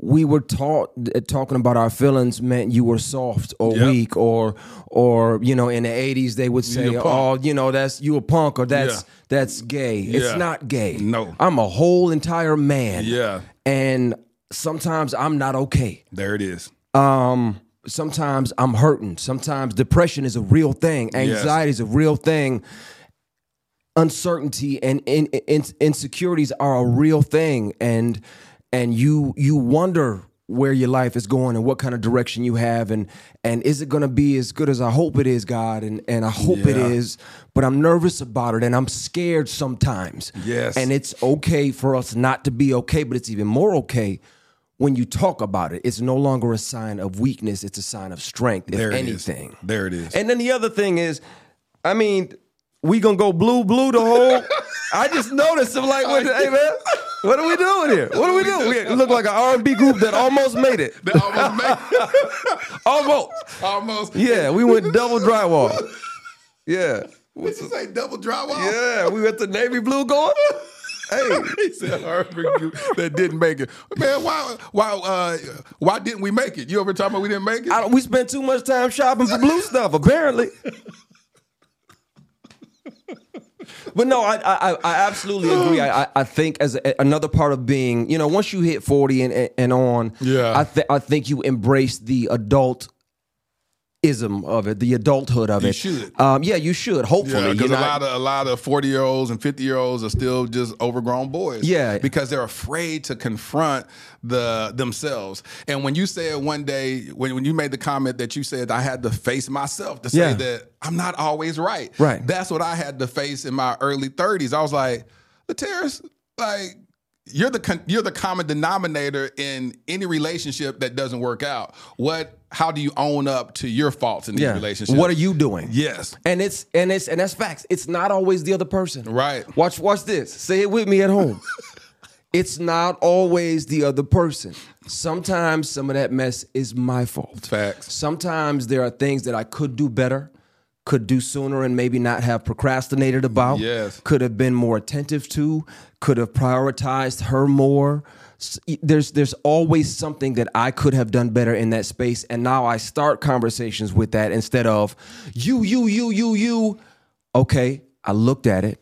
Speaker 1: we were taught that talking about our feelings meant you were soft or
Speaker 2: Yep.
Speaker 1: weak or or you know in the eighties they would say oh you know that's you a punk or that's
Speaker 2: Yeah.
Speaker 1: that's gay.
Speaker 2: Yeah.
Speaker 1: It's not gay.
Speaker 2: No.
Speaker 1: I'm a whole entire man.
Speaker 2: Yeah.
Speaker 1: And sometimes I'm not okay.
Speaker 2: There it is.
Speaker 1: Um sometimes I'm hurting. Sometimes depression is a real thing. Anxiety is a real thing. Uncertainty and in, in, insecurities are a real thing and and you you wonder where your life is going and what kind of direction you have and and is it going to be as good as I hope it is God and and I hope it
Speaker 2: Yeah.
Speaker 1: is but I'm nervous about it and I'm scared sometimes.
Speaker 2: Yes.
Speaker 1: And it's okay for us not to be okay but it's even more okay when you talk about it, it's no longer a sign of weakness, it's a sign of strength, if
Speaker 2: There it is.
Speaker 1: anything.
Speaker 2: There it is.
Speaker 1: And then the other thing is, I mean, we gonna go blue, blue the whole. <laughs> I just noticed. I'm like, what, hey man, what are we doing here? What are we doing? We look like an R&B group that almost made it.
Speaker 2: They almost made <laughs>
Speaker 1: Almost.
Speaker 2: almost.
Speaker 1: Yeah, we went double drywall. Yeah.
Speaker 2: What you say? Double drywall.
Speaker 1: Yeah, we went to navy blue going. Hey,
Speaker 2: he said that didn't make it. Man, why why uh, why didn't we make it? You ever talking about we didn't make it?
Speaker 1: I, we spent too much time shopping for blue stuff. Apparently. But no, I I, I absolutely agree. I I- think as a, another part of being, you know, once you hit forty and and on,
Speaker 2: Yeah.
Speaker 1: I th- I think you embrace the adult ism of it, the adulthood of
Speaker 2: You
Speaker 1: it.
Speaker 2: should.
Speaker 1: Um, yeah, you should. Hopefully,
Speaker 2: Yeah, because a lot of a lot of forty year olds and fifty year olds are still just overgrown boys.
Speaker 1: Yeah.
Speaker 2: because they're afraid to confront the themselves. And when you said one day when when you made the comment that you said I had to face myself to say
Speaker 1: Yeah.
Speaker 2: that I'm not always right.
Speaker 1: Right.
Speaker 2: That's what I had to face in my early thirties. I was like, Lateris, like. You're the con- you're the common denominator in any relationship that doesn't work out. What? How do you own up to your faults in these
Speaker 1: yeah.
Speaker 2: relationships?
Speaker 1: What are you doing?
Speaker 2: Yes.
Speaker 1: And it's and it's and that's facts. It's not always the other person.
Speaker 2: Right.
Speaker 1: Watch watch this. Say it with me at home. <laughs> it's not always the other person. Sometimes some of that mess is my fault.
Speaker 2: Facts.
Speaker 1: Sometimes there are things that I could do better, could do sooner and maybe not have procrastinated about.
Speaker 2: Yes.
Speaker 1: Could have been more attentive to, could have prioritized her more. There's there's always something that I could have done better in that space and now I start conversations with that instead of you you you you you okay, I looked at it.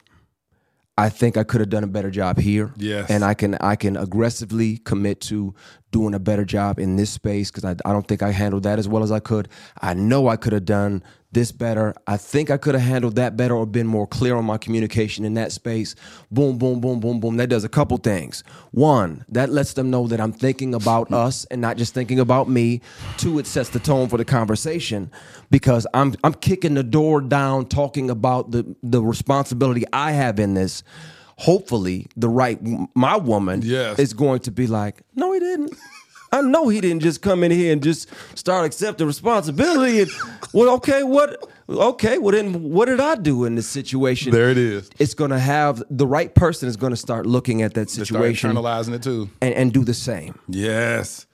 Speaker 1: I think I could have done a better job here.
Speaker 2: Yes.
Speaker 1: And I can I can aggressively commit to doing a better job in this space because I, I don't think I handled that as well as I could. I know I could have done this better. I think I could have handled that better or been more clear on my communication in that space. Boom, boom, boom, boom, boom. That does a couple things. One, that lets them know that I'm thinking about us and not just thinking about me. Two, it sets the tone for the conversation because I'm I'm kicking the door down talking about the the responsibility I have in this. Hopefully, the right my woman
Speaker 2: Yes.
Speaker 1: is going to be like, no, he didn't. I know he didn't just come in here and just start accepting responsibility. And well, okay, what? Okay, well then, what did I do in this situation?
Speaker 2: There it is.
Speaker 1: It's going to have the right person is going to start looking at that situation
Speaker 2: internalizing it too.
Speaker 1: and, and do the same.
Speaker 2: Yes.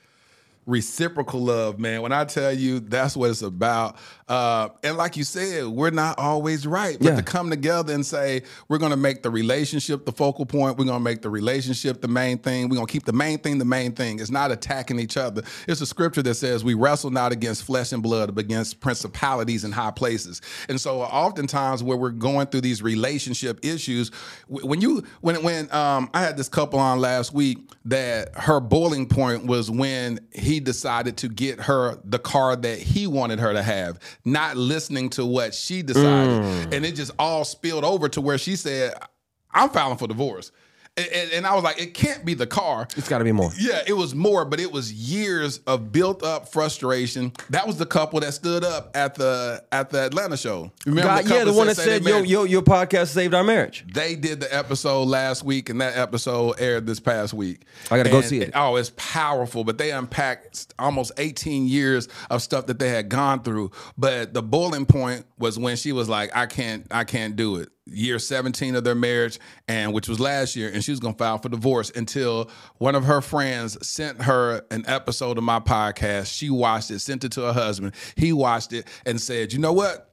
Speaker 2: Reciprocal love, man. When I tell you that's what it's about. Uh, and like you said, we're not always right. But
Speaker 1: Yeah.
Speaker 2: to come together and say, we're going to make the relationship the focal point, we're going to make the relationship the main thing, we're going to keep the main thing the main thing. It's not attacking each other. It's a scripture that says, we wrestle not against flesh and blood, but against principalities in high places. And so oftentimes where we're going through these relationship issues, when you, when, when um, I had this couple on last week that her boiling point was when he decided to get her the car that he wanted her to have, not listening to what she decided. Mm. And it just all spilled over to where she said, I'm filing for divorce. And, and- I was like, it can't be the car.
Speaker 1: It's got to be more.
Speaker 2: Yeah, it was more, but it was years of built up frustration. That was the couple that stood up at the at the Atlanta show. Remember
Speaker 1: God, yeah, the one that said, "Yo, your podcast saved our marriage."
Speaker 2: They did the episode last week, and that episode aired this past week.
Speaker 1: I gotta go see it.
Speaker 2: Oh, it's powerful. But they unpacked almost 18 years of stuff that they had gone through. But the boiling point was when she was like, "I can't, I can't do it." Year 17 of their marriage, and which was last year, and she was gonna file for divorce until one of her friends sent her an episode of my podcast. She watched it, sent it to her husband. He watched it and said, "You know what?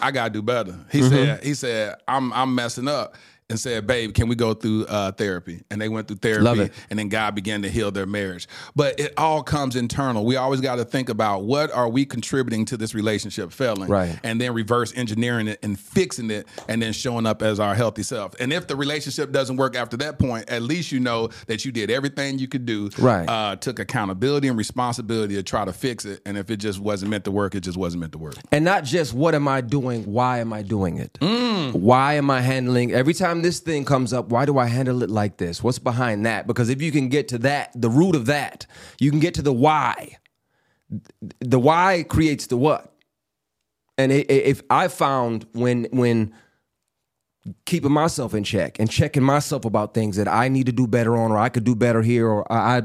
Speaker 2: I gotta do better. He
Speaker 1: Mm-hmm.
Speaker 2: said, he said, I'm I'm messing up. And said, babe, can we go through uh, therapy? And they went through therapy,
Speaker 1: Love it.
Speaker 2: and then God began to heal their marriage. But it all comes internal. We always got to think about what are we contributing to this relationship failing,
Speaker 1: Right.
Speaker 2: And then reverse engineering it and fixing it, and then showing up as our healthy self. And if the relationship doesn't work after that point, at least you know that you did everything you could do,
Speaker 1: Right.
Speaker 2: Uh, took accountability and responsibility to try to fix it. And if it just wasn't meant to work, it just wasn't meant to work.
Speaker 1: And not just what am I doing, why am I doing it?
Speaker 2: Mm.
Speaker 1: Why am I handling every time this thing comes up, why do I handle it like this? What's behind that? Because if you can get to that, the root of that, you can get to the why. The why creates the what. And if I found when when keeping myself in check and checking myself about things that I need to do better on or I could do better here or I I,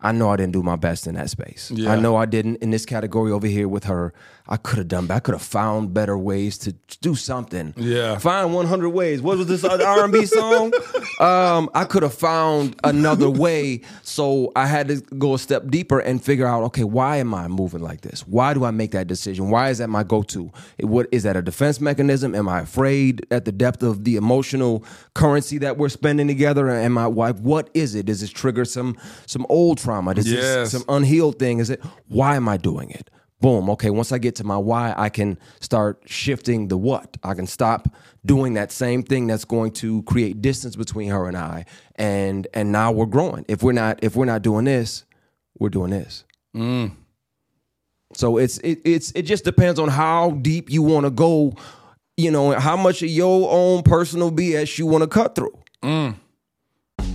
Speaker 1: I know I didn't do my best in that space.
Speaker 2: Yeah.
Speaker 1: I know I didn't in this category over here with her. I could have done better. I could have found better ways to do something.
Speaker 2: Yeah.
Speaker 1: Find 100 ways. What was this other R&B <laughs> song? Um, I could have found another way. So I had to go a step deeper and figure out, okay, why am I moving like this? Why do I make that decision? Why is that my go-to? It- What is that a defense mechanism? Am I afraid at the depth of the emotional currency that we're spending together? Am I like, what is it? Does this trigger some some old trauma? Does
Speaker 2: Yes.
Speaker 1: this some unhealed thing? Is it why am I doing it? Boom. Okay. Once I get to my why, I can start shifting the what. I can stop doing that same thing that's going to create distance between her and I. And and now we're growing. If we're not if we're not doing this, we're doing this. Mm. So it's it, it's it just depends on how deep you want to go. You know, how much of your own personal BS you want to cut through. Mm.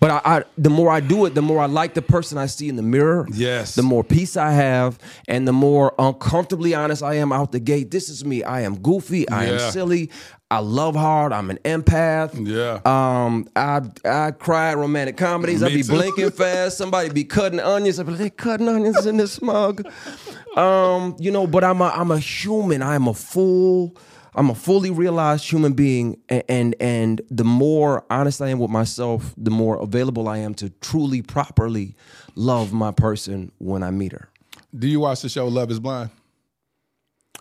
Speaker 1: But I, I, the more I do it, the more I like the person I see in the mirror.
Speaker 2: Yes.
Speaker 1: The more peace I have, and the more uncomfortably honest I am out the gate. This is me. I am goofy. I
Speaker 2: Yeah.
Speaker 1: am silly. I love hard. I'm an empath.
Speaker 2: Yeah.
Speaker 1: Um. I I cry at romantic comedies. I
Speaker 2: Me
Speaker 1: be
Speaker 2: too.
Speaker 1: blinking <laughs> fast. Somebody be cutting onions. I be like, they cutting onions in this mug. Um. You know. But I'm a I'm a human. I'm a full. I'm a fully realized human being, and, and and the more honest I am with myself, the more available I am to truly, properly love my person when I meet her.
Speaker 2: Do you watch the show Love Is Blind?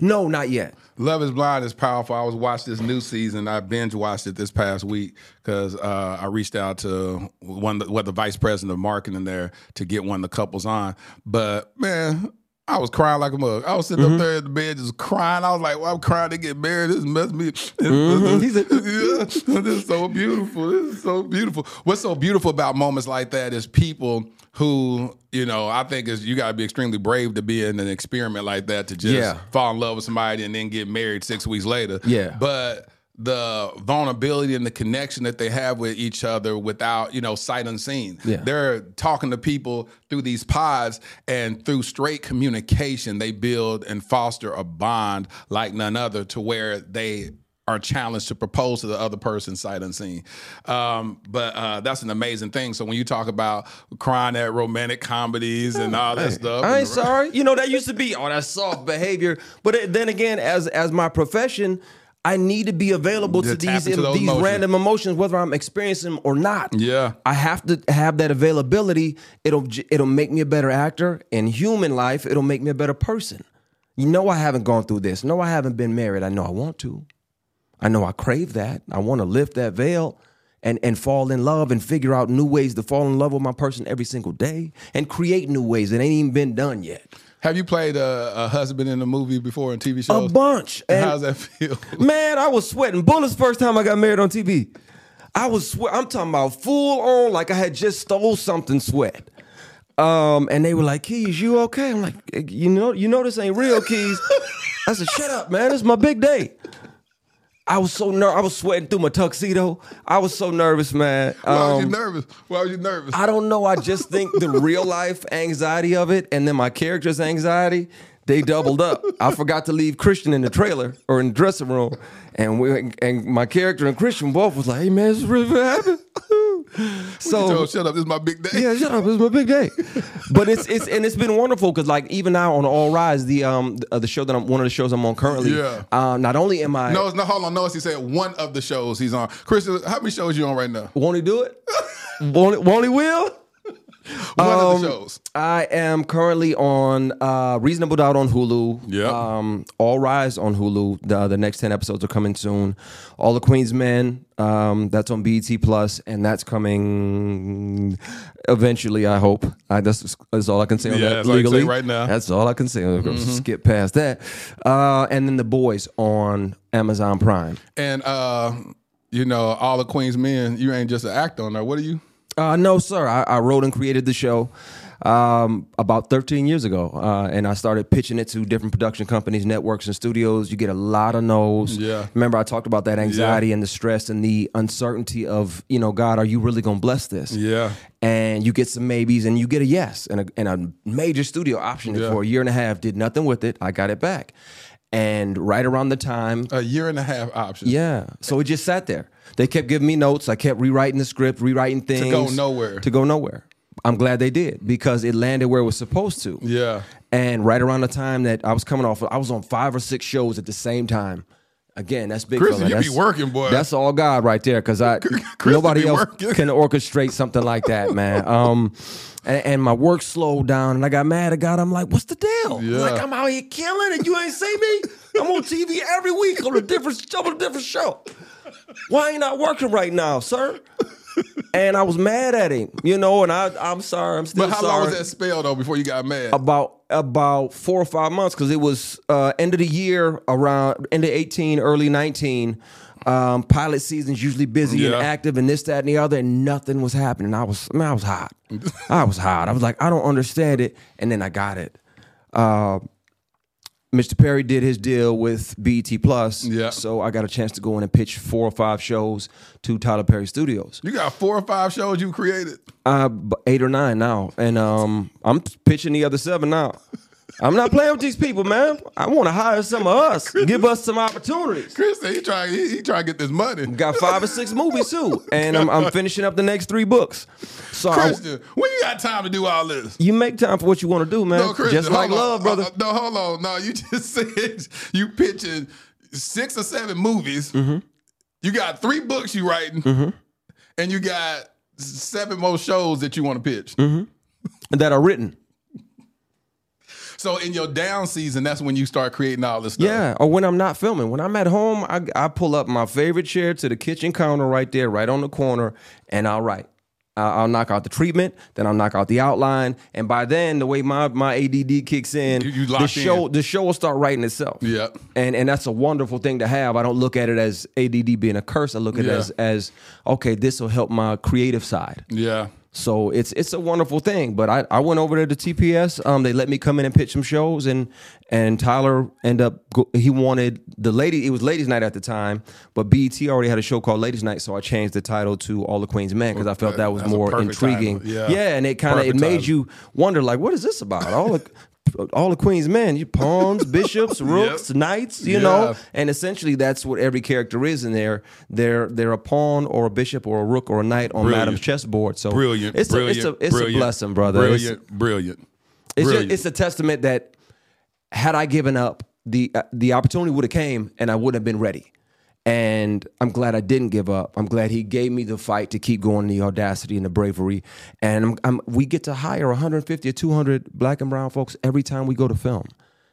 Speaker 1: No, not yet.
Speaker 2: Love is Blind is powerful. I was watching this new season. I binge watched it this past week because uh, I reached out to one, of the, what the vice president of marketing there to get one of the couples on. But man, I was crying like a mug. I was sitting
Speaker 1: Mm-hmm.
Speaker 2: up there in the bed just crying. I was like, well, I'm crying to get married. This messed me. <laughs>
Speaker 1: Mm-hmm.
Speaker 2: He said, <laughs> yeah, this is so beautiful. This is so beautiful. What's so beautiful about moments like that is people who, you know, I think is you gotta be extremely brave to be in an experiment like that to just
Speaker 1: Yeah.
Speaker 2: fall in love with somebody and then get married six weeks later.
Speaker 1: Yeah.
Speaker 2: But the vulnerability and the connection that they have with each other without, you know, sight unseen.
Speaker 1: Yeah.
Speaker 2: They're talking to people through these pods and through straight communication, they build and foster a bond like none other to where they are challenged to propose to the other person sight unseen. Um, but uh, that's an amazing thing. So when you talk about crying at romantic comedies and all that stuff,
Speaker 1: I ain't sorry. You know that used to be oh that soft behavior, but it- then again, as as my profession, I need to be available
Speaker 2: To
Speaker 1: to these these
Speaker 2: emotions.
Speaker 1: random emotions, whether I'm experiencing them or not.
Speaker 2: Yeah.
Speaker 1: I have to have that availability. It'll it'll make me a better actor in human life. It'll make me a better person. You know, I haven't gone through this. No, I haven't been married. I know I want to. I know I crave that. I want to lift that veil and and fall in love and figure out new ways to fall in love with my person every single day and create new ways that ain't even been done yet.
Speaker 2: Have you played a, a husband in a movie before in TV shows?
Speaker 1: A bunch.
Speaker 2: And
Speaker 1: And
Speaker 2: how's that feel? <laughs>
Speaker 1: man, I was sweating bullets first time I got married on TV. I was sweat. I'm talking about full on, like I had just stole something sweat. Um, and they were like, "Keyes, you okay?" I'm like, "Eh, "You know, you know this ain't real, Keyes." I said, "Shut up, man. This is my big day." I was so ner- I was sweating through my tuxedo. I was so nervous, man.
Speaker 2: Why was you
Speaker 1: Um,
Speaker 2: nervous? Why was you nervous?
Speaker 1: I don't know. I just <laughs> think the real life anxiety of it and then my character's anxiety, they doubled up. I forgot to leave Christian in the trailer or in the dressing room. And we and my character and Christian both was like, hey man, this is really gonna happen. <laughs> <laughs>
Speaker 2: so shut up. This is my big day.
Speaker 1: yeah, shut up. this is my big day. <laughs> But it's it's and it's been wonderful because like even now on All Rise, the um uh, the show that I'm one of the shows I'm on currently.
Speaker 2: Yeah.
Speaker 1: Uh, not only am I
Speaker 2: No, it's no, hold on. Notice he said one of the shows he's on. Chris, how many shows you on right now?
Speaker 1: won't he do it? <laughs> won't, it- won't he will?
Speaker 2: One of
Speaker 1: Um,
Speaker 2: the shows.
Speaker 1: I am currently on uh, Reasonable Doubt on Hulu.
Speaker 2: Yeah.
Speaker 1: Um, All Rise on Hulu. The, the next ten episodes are coming soon. All the Queen's Men. Um, that's on BET Plus, and that's coming eventually. I hope. I, that's, that's all I can say on
Speaker 2: Yeah,
Speaker 1: that
Speaker 2: that's all you can say
Speaker 1: legally.
Speaker 2: right now.
Speaker 1: That's all I can say. I'm gonna
Speaker 2: Mhm.
Speaker 1: Skip past that. Uh, and then The Boys on Amazon Prime.
Speaker 2: And uh, you know, all the Queen's men, you ain't just an actor on there. What are you?
Speaker 1: Uh, no, sir. I, I wrote and created the show um, about 13 years ago, uh, and I started pitching it to different production companies, networks, and studios. You get a lot of no's.
Speaker 2: Yeah.
Speaker 1: Remember, I talked about that anxiety and the stress and the uncertainty of, you know, God, are you really going to bless this?
Speaker 2: Yeah.
Speaker 1: And you get some maybes, and you get a yes, and a, and a major studio option
Speaker 2: Yeah.
Speaker 1: for a year and a half. Did nothing with it. I got it back, and right around the time
Speaker 2: A year and a half option.
Speaker 1: yeah. So it just sat there. They kept giving me notes. I kept rewriting the script, rewriting things.
Speaker 2: To go nowhere.
Speaker 1: To go nowhere. I'm glad they did because it landed where it was supposed to.
Speaker 2: Yeah.
Speaker 1: And right around the time that I was coming off, I was on five or six shows at the same time. Again, that's big. Fella.
Speaker 2: you be
Speaker 1: That's-
Speaker 2: working, boy.
Speaker 1: That's all God right there, because I <laughs>
Speaker 2: Christian
Speaker 1: nobody else
Speaker 2: working.
Speaker 1: can orchestrate something like that, <laughs> man. Um, and, and my work slowed down, and I got mad at God. I'm like, "What's the deal?
Speaker 2: Yeah.
Speaker 1: Like I'm out here killing, and you ain't see me. I'm on TV every week on a different on a different show. Why ain't I working right now, sir?" And I was mad at him, you know. And I, I'm sorry. I'm still
Speaker 2: But how
Speaker 1: sorry
Speaker 2: long was that spell though before you got mad?
Speaker 1: about about four or five months because it was uh, end of the year around end of 18 early 19 um, pilot season's usually busy and active and this that and the other and nothing was happening i was man i was hot <laughs> i was hot i was like i don't understand it and then i got it uh, Mr. Perry did his deal with BET Plus,
Speaker 2: Yeah.
Speaker 1: so I got a chance to go in and pitch four or five shows to Tyler Perry Studios
Speaker 2: you got four or five shows you created.
Speaker 1: uh, eight or nine now, and um, I'm pitching the other seven now. <laughs> I'm not playing with these people, man. I want to hire some of us, give us some opportunities.
Speaker 2: Christian, he trying he, he trying to get this money.
Speaker 1: Got five or six movies too, and I'm, I'm finishing up the next three books. So I-
Speaker 2: Christian, when you got time to do all this?
Speaker 1: you make time for what you want to do, man.
Speaker 2: No, Christian,
Speaker 1: Just like
Speaker 2: on.
Speaker 1: love, brother.
Speaker 2: Uh, no, hold on. No, you <laughs> just said you pitching six or seven movies.
Speaker 1: Mm-hmm.
Speaker 2: You got three books you writing, and you got seven more shows that you want to pitch.
Speaker 1: that are written.
Speaker 2: So in your down season, that's when you start creating all this stuff.
Speaker 1: Yeah, or when I'm not filming. When I'm at home, I, I pull up my favorite chair to the kitchen counter right there, right on the corner, and I'll write. I- I'll knock out the treatment, then I'll knock out the outline, and by then, the way my my ADD kicks in,
Speaker 2: You- you
Speaker 1: the show
Speaker 2: in.
Speaker 1: the show will start writing itself.
Speaker 2: Yeah.
Speaker 1: and and that's a wonderful thing to have. I don't look at it as ADD being a curse. I look at it as as okay, this will help my creative side.
Speaker 2: Yeah.
Speaker 1: So it's it's a wonderful thing. But I, I went over there to TPS. Um, they let me come in and pitch some shows, and and Tyler ended up go, he wanted the lady. It was Ladies Night at the time, but BET already had a show called Ladies Night, so I changed the title to All the Queen's Men because I felt that was
Speaker 2: That's
Speaker 1: more intriguing.
Speaker 2: title. Yeah.
Speaker 1: and it kind of it made
Speaker 2: title.
Speaker 1: you wonder like, what is this about? All the all the queen's men, you pawns, <laughs> bishops, rooks, knights, you
Speaker 2: Yeah.
Speaker 1: know, and essentially that's what every character is in there. They're they're a pawn or a bishop or a rook or a knight on
Speaker 2: Brilliant.
Speaker 1: Madam's chessboard. So
Speaker 2: brilliant.
Speaker 1: It's
Speaker 2: brilliant,
Speaker 1: a it's a it's
Speaker 2: brilliant,
Speaker 1: a blessing, brother. It's-
Speaker 2: Brilliant, brilliant.
Speaker 1: it's just, it's a testament that had I given up, the uh, the opportunity would have came and I wouldn't have been ready. And I'm glad I didn't give up. I'm glad he gave me the fight to keep going, the audacity and the bravery. And I'm, I'm, we get to hire 150 or 200 black and brown folks every time we go to film.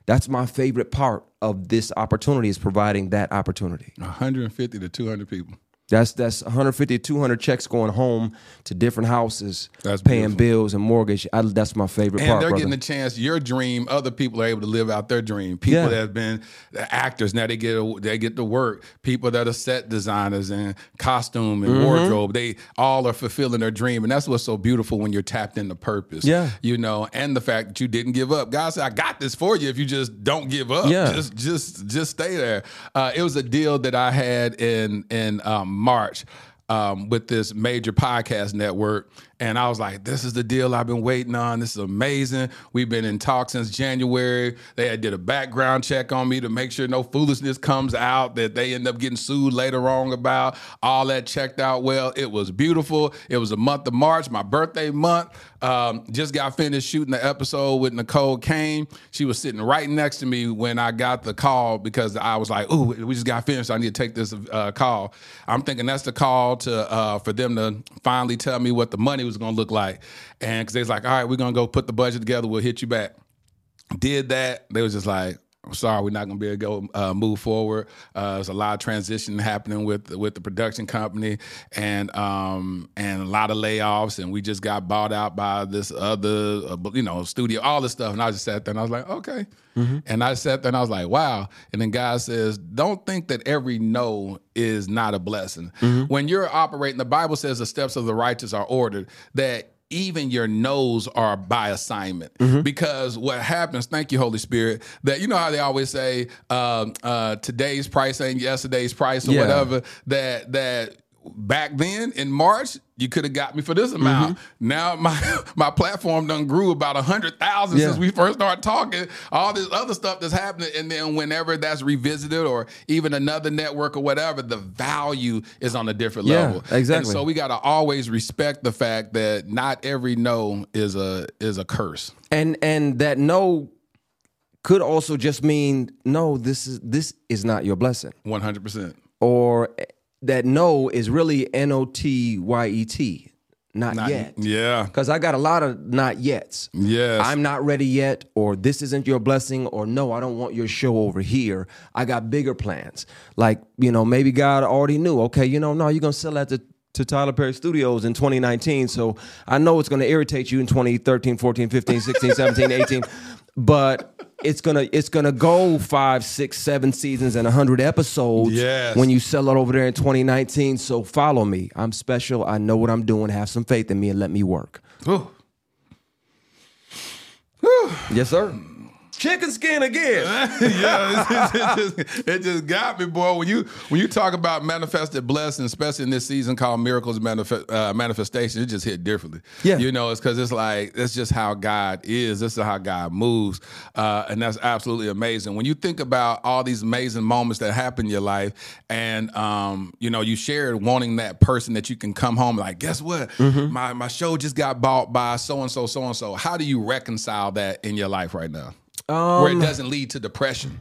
Speaker 1: That's my favorite part of this opportunity is providing that opportunity.
Speaker 2: 150 to 200 people.
Speaker 1: That's that's 150 200 checks going home to different houses,
Speaker 2: That's
Speaker 1: paying
Speaker 2: beautiful.
Speaker 1: bills and mortgage. I, that's my favorite
Speaker 2: And
Speaker 1: part.
Speaker 2: they're
Speaker 1: brother.
Speaker 2: getting a chance. Your dream, other people are able to live out their dream. People
Speaker 1: Yeah.
Speaker 2: that have been the actors now they get a, they get to work. People that are set designers and costume and
Speaker 1: Mhm.
Speaker 2: wardrobe, they all are fulfilling their dream, and that's what's so beautiful when you're tapped into purpose.
Speaker 1: Yeah.
Speaker 2: you know, and the fact that you didn't give up. God said, "I got this for you if you just don't give up.
Speaker 1: Yeah.
Speaker 2: just just just stay there." Uh, it was a deal that I had in in um, March um, with this major podcast network. And I was like, this is the deal I've been waiting on. This is amazing. We've been in talks since January. They had did a background check on me to make sure no foolishness comes out that they end up getting sued later on about. All that checked out well. It was beautiful. It was a month of March, my birthday month. Um, just got finished shooting the episode with Nicole Kane. She was sitting right next to me when I got the call because I was like, "Ooh, we just got finished. I need to take this uh, call." I'm thinking that's the call to uh, for them to finally tell me what the money was going to look like, and because they was like, "All right, we're to go put the budget together. We'll hit you back." Did that? They was just like. I'm sorry, we're not going to be able to go uh, move forward. Uh, there's a lot of transition happening with with the production company, and um, and a lot of layoffs, and we just got bought out by this other, uh, you know, studio, all this stuff. And I just sat there and I was like, okay. And I sat there and I was like, wow. And then God says, don't think that every no is not a blessing. When you're operating, the Bible says the steps of the righteous are ordered. That even your no's are by assignment because what happens thank you holy spirit that you know how they always say um, uh, today's price ain't yesterday's price or
Speaker 1: Yeah.
Speaker 2: whatever that that back then in march you could have got me for this mm-hmm. amount now my <laughs> my platform done grew about a hundred thousand
Speaker 1: Yeah.
Speaker 2: since we first started talking all this other stuff that's happening and then whenever that's revisited or even another network or whatever the value is on a different
Speaker 1: Yeah,
Speaker 2: level
Speaker 1: exactly.
Speaker 2: and so we got to always respect the fact that not every no is a is a curse.
Speaker 1: and and that no could also just mean no this is this is not your blessing
Speaker 2: One hundred percent.
Speaker 1: or that no is really n-o-t-y-e-t not,
Speaker 2: Not
Speaker 1: yet
Speaker 2: Yeah.
Speaker 1: because i got a lot of not yets
Speaker 2: Yes.
Speaker 1: i'm not ready yet or this isn't your blessing or no i don't want your show over here i got bigger plans like you know maybe god already knew okay you know no you're gonna sell that to to Tyler Perry Studios in 2019. So I know it's going to irritate you in 2013, 14, 15, 16, 17, 18. But it's gonna it's gonna go five, six, seven seasons and 100 episodes
Speaker 2: Yes.
Speaker 1: when you sell it over there in 2019. So follow me. I'm special. I know what I'm doing. Have some faith in me and let me work.
Speaker 2: Whew.
Speaker 1: Yes, sir. Chicken skin again. <laughs>
Speaker 2: yeah, it, just, it just got me, boy. When you when you talk about manifested blessings, especially in this season called miracles manifest, uh, manifestation, it just hit differently.
Speaker 1: Yeah.
Speaker 2: you know, it's because it's like that's just how God is. This is how God moves, uh, and that's absolutely amazing. When you think about all these amazing moments that happen in your life, and um, you know, you shared wanting that person that you can come home like, guess what?
Speaker 1: Mm-hmm.
Speaker 2: My my show just got bought by so and so, so and so. How do you reconcile that in your life right now? Where it
Speaker 1: Um,
Speaker 2: doesn't lead to depression.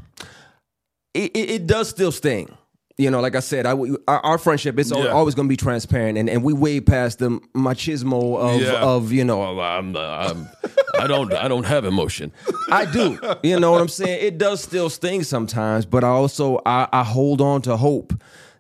Speaker 1: it, it, it does still sting. You know, like I said, I, our, our friendship is
Speaker 2: Yeah.
Speaker 1: always going to be transparent, and, and we way past the machismo of
Speaker 2: Yeah.
Speaker 1: of you know, "Oh, I'm, uh, I'm, I don't I don't have emotion. I do. You know what I'm saying? It does still sting sometimes, but I also I, I hold on to hope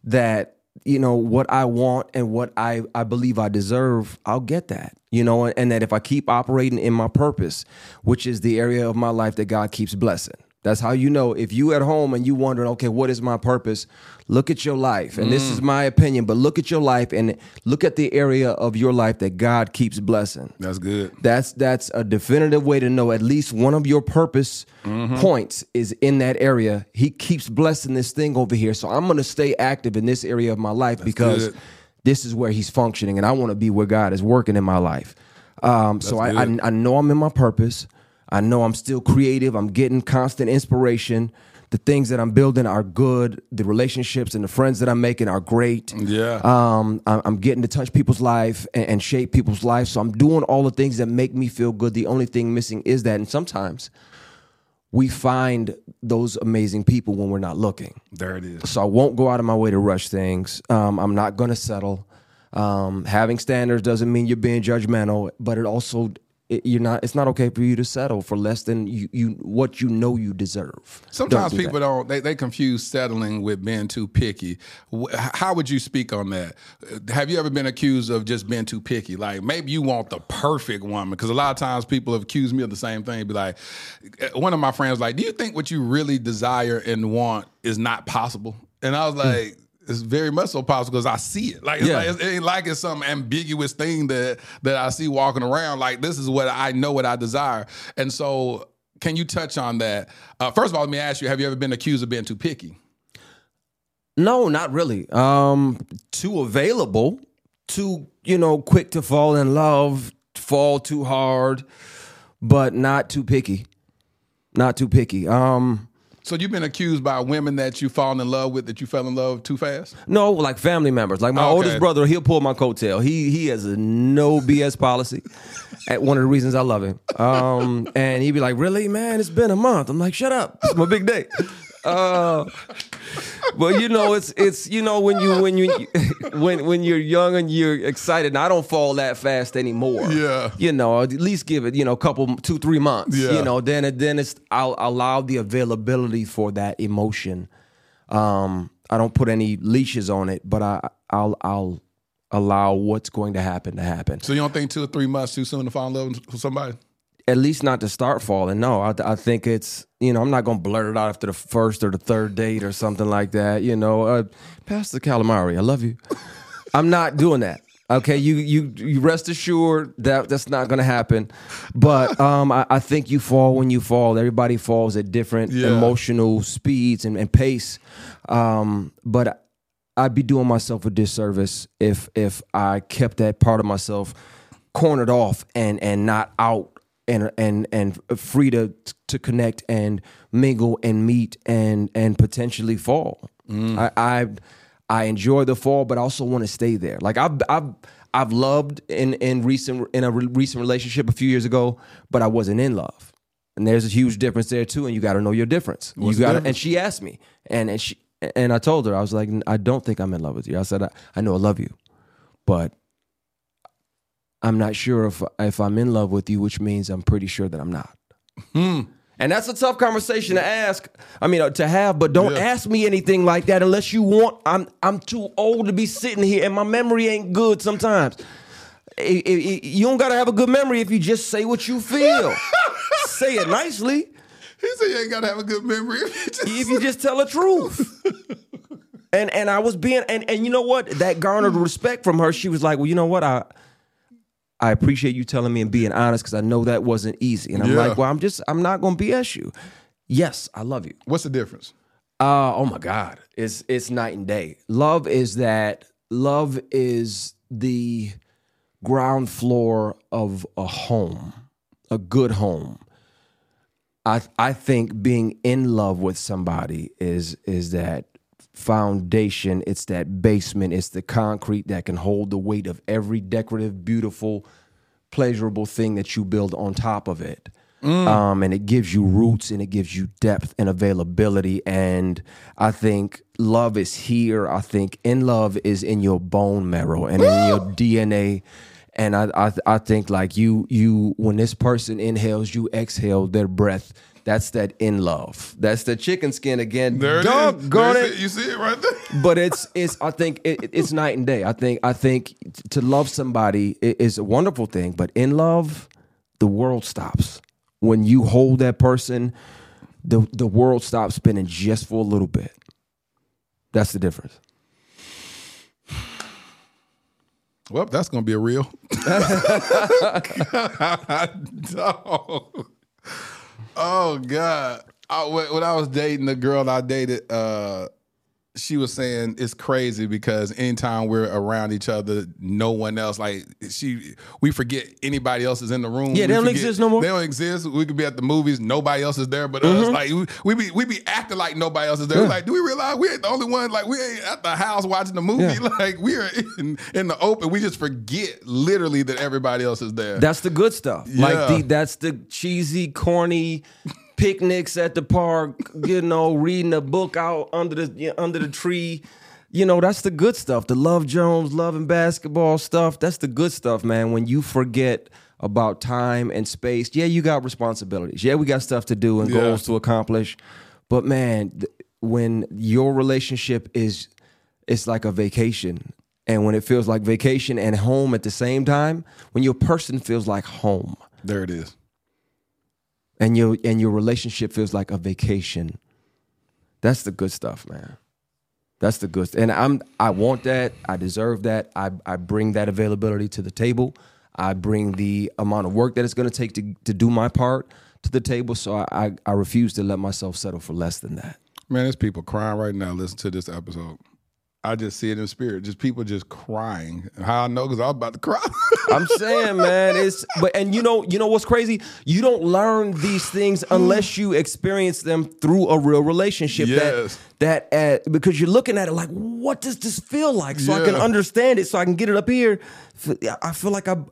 Speaker 1: that you know what I want and what I I believe I deserve, I'll get that. You know, and that if I keep operating in my purpose, which is the area of my life that God keeps blessing. That's how you know if you at home and you wondering, okay, what is my purpose? Look at your life. And this is mm. my opinion, but look at your life and look at the area of your life that God keeps blessing.
Speaker 2: That's good.
Speaker 1: That's that's a definitive way to know at least one of your purpose mm-hmm. points is in that area. He keeps blessing this thing over here. So I'm gonna stay active in this area of my life because
Speaker 2: good.
Speaker 1: This is where he's functioning and I want to be where God is working in my life. Um, so I, I. I know I'm in my purpose. I know I'm still creative. I'm getting constant inspiration. The things that I'm building are good. The relationships and the friends that I'm making are great.
Speaker 2: Yeah.
Speaker 1: Um, I'm getting to touch people's life and, and shape people's life. So I'm doing all the things that make me feel good. The only thing missing is that, and sometimes we find those amazing people when we're not looking.
Speaker 2: There it is.
Speaker 1: So I won't go out of my way to rush things. Um, I'm not going to settle. Um, having standards doesn't mean you're being judgmental, but it also it, you're not. It's not okay for you to settle for less than you, you what you know you deserve.
Speaker 2: Sometimes
Speaker 1: Don't do
Speaker 2: people
Speaker 1: that.
Speaker 2: don't. They, they confuse settling with being too picky. How would you speak on that? Have you ever been accused of just being too picky? Like maybe you want the perfect woman because a lot of times people have accused me of the same thing. Be like, uh, one of my friends like, "Do you think what you really desire and want is not possible?" And I was like. It's very much so possible because I see it. Like, it's
Speaker 1: Yeah.
Speaker 2: like it's, it ain't like it's some ambiguous thing that that I see walking around. Like this is what I know what I desire. And so, can you touch on that? Uh, first of all, let me ask you: Have you ever been accused of being too picky?
Speaker 1: No, not really. Um, too available, too you know, quick to fall in love, fall too hard, but not too picky. Not too picky. Um,
Speaker 2: So you've been accused by women that you fallen in love with that you fell in love too fast.
Speaker 1: No, like family members. Like my
Speaker 2: Okay.
Speaker 1: oldest brother, he'll pull my coattail. He he has a no BS policy. At one of the reasons I love him. Um, and he'd be like, "Really, man? It's been a month." I'm like, "Shut up! It's my big day." Uh, but you know, it's it's you know when you when you <laughs> when when you're young and you're excited. And I don't fall that fast anymore.
Speaker 2: Yeah.
Speaker 1: You know, at least give it you know a couple two three months.
Speaker 2: Yeah.
Speaker 1: You know, then it then it's I'll allow the availability for that emotion. Um, I don't put any leashes on it, but I I'll I'll allow what's going to happen to happen.
Speaker 2: So you don't think two or three months too soon to fall in love with somebody?
Speaker 1: At least not to start falling. No, I, I think it's you know I'm not gonna blurt it out after the first or the third date or something like that. You know, uh, Pastor Calamari, I love you. <laughs> I'm not doing that. Okay, you you you rest assured that that's not gonna happen. But um, I, I think you fall when you fall. Everybody falls at different
Speaker 2: Yeah.
Speaker 1: emotional speeds and, and pace. Um, but I'd be doing myself a disservice if if I kept that part of myself cornered off and and not out and and and free to to connect and mingle and meet and and potentially fall. Mm. I, I I enjoy the fall, but I also want to stay there. Like I've I've I've loved in in recent in a re- recent relationship a few years ago, but I wasn't in love. And there's a huge difference there too, and you got to know your difference.
Speaker 2: What's
Speaker 1: you got And she asked me, and and she and I told her I was like, I don't think I'm in love with you. I said I, I know I love you, but I'm not sure if if I'm in love with you, which means I'm pretty sure that I'm not.
Speaker 2: Hmm.
Speaker 1: And that's a tough conversation to ask. I mean, uh, to have, but don't
Speaker 2: Yeah.
Speaker 1: ask me anything like that unless you want. I'm I'm too old to be sitting here, and my memory ain't good sometimes. I- I- I- you don't gotta have a good memory if you just say what you feel. <laughs> say it nicely.
Speaker 2: He said you ain't gotta have a good memory.
Speaker 1: if you just, if you just tell the truth. <laughs> and and I was being and and you know what? That garnered respect from her. She was like, "Well, you know what? I I appreciate you telling me and being honest because I know that wasn't easy." And I'm
Speaker 2: Yeah.
Speaker 1: like, "Well, I'm just I'm not going to BS you. Yes, I love you.
Speaker 2: What's the difference?
Speaker 1: Uh, oh my God, it's it's night and day. Love is that love is the ground floor of a home, a good home. I I think being in love with somebody is is that foundation. It's that basement. It's the concrete that can hold the weight of every decorative, beautiful, pleasurable thing that you build on top of it. Um, and it gives you roots and it gives you depth and availability. And I think love is here. I think in love is in your bone marrow and in your DNA. And I, I, I think like you, you, when this person inhales, you exhale their breath. That's that in love. That's the chicken skin again.
Speaker 2: There it is. There's
Speaker 1: it
Speaker 2: You see it right there. <laughs>
Speaker 1: but it's it's I think it, it- it's night and day. I think I think to love somebody is a wonderful thing, but in love, the world stops. When you hold that person, the the world stops spinning just for a little bit. That's the difference.
Speaker 2: Well, that's gonna be a real. <laughs> Dog. Oh God! I, when I was dating the girl I dated, uh, she was saying it's crazy because anytime we're around each other, no one else like she we forget anybody else is in the room.
Speaker 1: Yeah,
Speaker 2: We
Speaker 1: they don't
Speaker 2: forget-
Speaker 1: exist no more.
Speaker 2: They don't exist. We could be at the movies, nobody else is there but us.
Speaker 1: Mhm.
Speaker 2: Like we, we be we be acting like nobody else is there.
Speaker 1: Yeah.
Speaker 2: Like, do we realize we ain't the only one? Like we ain't at the house watching the movie.
Speaker 1: Yeah. <laughs>
Speaker 2: Like we are in, in the open. We just forget literally that everybody else is there.
Speaker 1: That's the good stuff.
Speaker 2: Yeah.
Speaker 1: Like the that's the cheesy, corny picnics at the park. You know, reading a book out under the you know, under the tree. You know, that's the good stuff. The Love Jones, love and basketball stuff. That's the good stuff, man. When you forget about time and space. Yeah, you got responsibilities. Yeah, we got stuff to do and
Speaker 2: Yeah.
Speaker 1: goals to accomplish. But man, th- when your relationship is it's like a vacation. And when it feels like vacation and home at the same time, when your person feels like home
Speaker 2: there it is.
Speaker 1: And your and your relationship feels like a vacation, that's the good stuff, man. That's the good. And I'm I want that. I deserve that. I I bring that availability to the table. I bring the amount of work that it's going to take to to do my part to the table. So I, I I refuse to let myself settle for less than that.
Speaker 2: Man, there's people crying right now. Listen to this episode. I just see it in spirit. Just people just crying. How I know because I was about to cry. <laughs>
Speaker 1: I'm saying, man, it's but and you know, you know what's crazy? You don't learn these things unless you experience them through a real relationship.
Speaker 2: Yes.
Speaker 1: That that uh, because you're looking at it like, what does this feel like? So I can understand it, so I can get it up here. I feel like I'm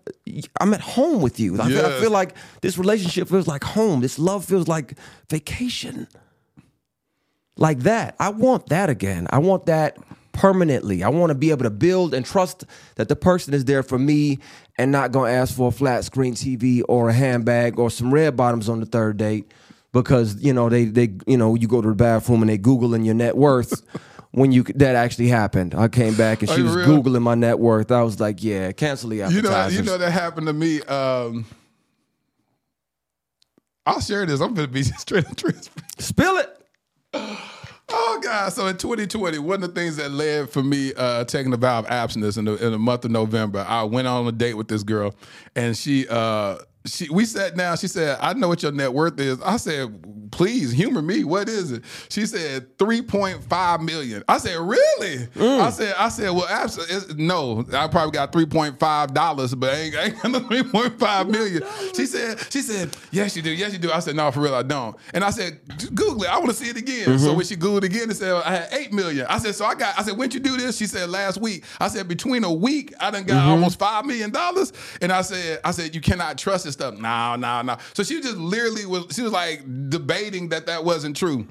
Speaker 1: I'm at home with you. I, feel, I feel like this relationship feels like home. This love feels like vacation. Like that. I want that again. I want that permanently. I want to be able to build and trust that the person is there for me and not going to ask for a flat screen TV or a handbag or some red bottoms on the third date because, you know, they they you know, you go to the bathroom and they googling your net worth. <laughs> When you that actually happened, I came back and she was
Speaker 2: real?
Speaker 1: googling my net worth. I was like, "Yeah, cancel the
Speaker 2: you know, you know that happened to me. Um, I'll share this. I'm gonna be <laughs> straight and transparent.
Speaker 1: Spill it. <laughs>
Speaker 2: Oh God! So in 2020, one of the things that led for me uh, taking the vow of abstinence in the, in the month of November, I went on a date with this girl, and she uh, she we sat down. She said, "I know what your net worth is." I said, "Please humor me. What is it?" She said, 3.5 million. I said, "Really?" I said, "I said, well, absolutely no. I probably got 3.5 dollars, but I ain't, I ain't got no 3.5 million." She said, "She said, yes, you do. Yes, you do." I said, "No, for real, I don't." And I said, "Just "Google it. I want to see it again." So when she googled again, it said I had eight million. I said, "So I got." I said, "When'd you do this?" She said, "Last week." I said, "Between a week, I done got almost five million dollars." And I said, "I said you cannot trust this stuff." No, no, no. So she just literally was. She was like debating that that wasn't true.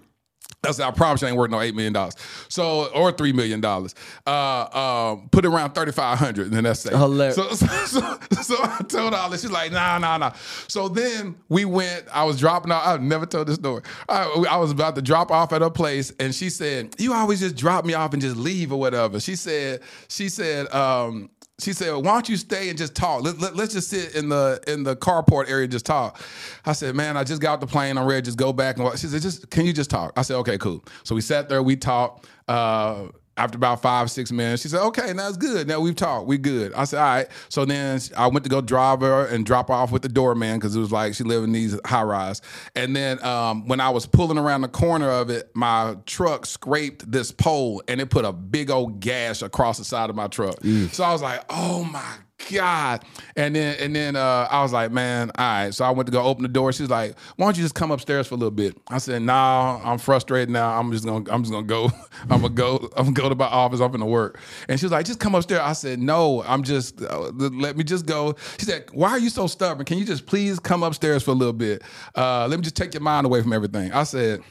Speaker 2: I said, I promise you ain't worth no eight million dollars. So or three million dollars. Uh, um, put it around thirty five hundred, and then that's safe.
Speaker 1: Hilarious.
Speaker 2: So, <laughs> so, so, so I told all this. She's like, nah, nah, nah. So then we went. I was dropping off. I've never told this story. I, I was about to drop off at her place, and she said, "You always just drop me off and just leave or whatever." She said, she said, um, she said, "Why don't you stay and just talk? Let, let, us just sit in the in the carport area and just talk." I said, "Man, I just got off the plane. I'm ready just go back and." She said, "Just can you just talk?" I said, "Okay, cool." So we sat there. We talked. Uh, after about five six minutes, she said, "Okay, now it's good. Now we've talked. We good." I said, "All right." So then I went to go drive her and drop her off with the doorman because it was like she lived in these high rise. And then um, when I was pulling around the corner of it, my truck scraped this pole and it put a big old gash across the side of my truck. So I was like, "Oh my God. And then and then uh, I was like, man, all right. So I went to go open the door. She's like, why don't you just come upstairs for a little bit? I said, nah, I'm frustrated now. I'm just gonna I'm just gonna go. <laughs> I'm gonna go. I'm gonna go to my office. I'm gonna work. And she was like, just come upstairs. I said, no, I'm just uh, let me just go. She said, why are you so stubborn? Can you just please come upstairs for a little bit? Uh, let me just take your mind away from everything. I said.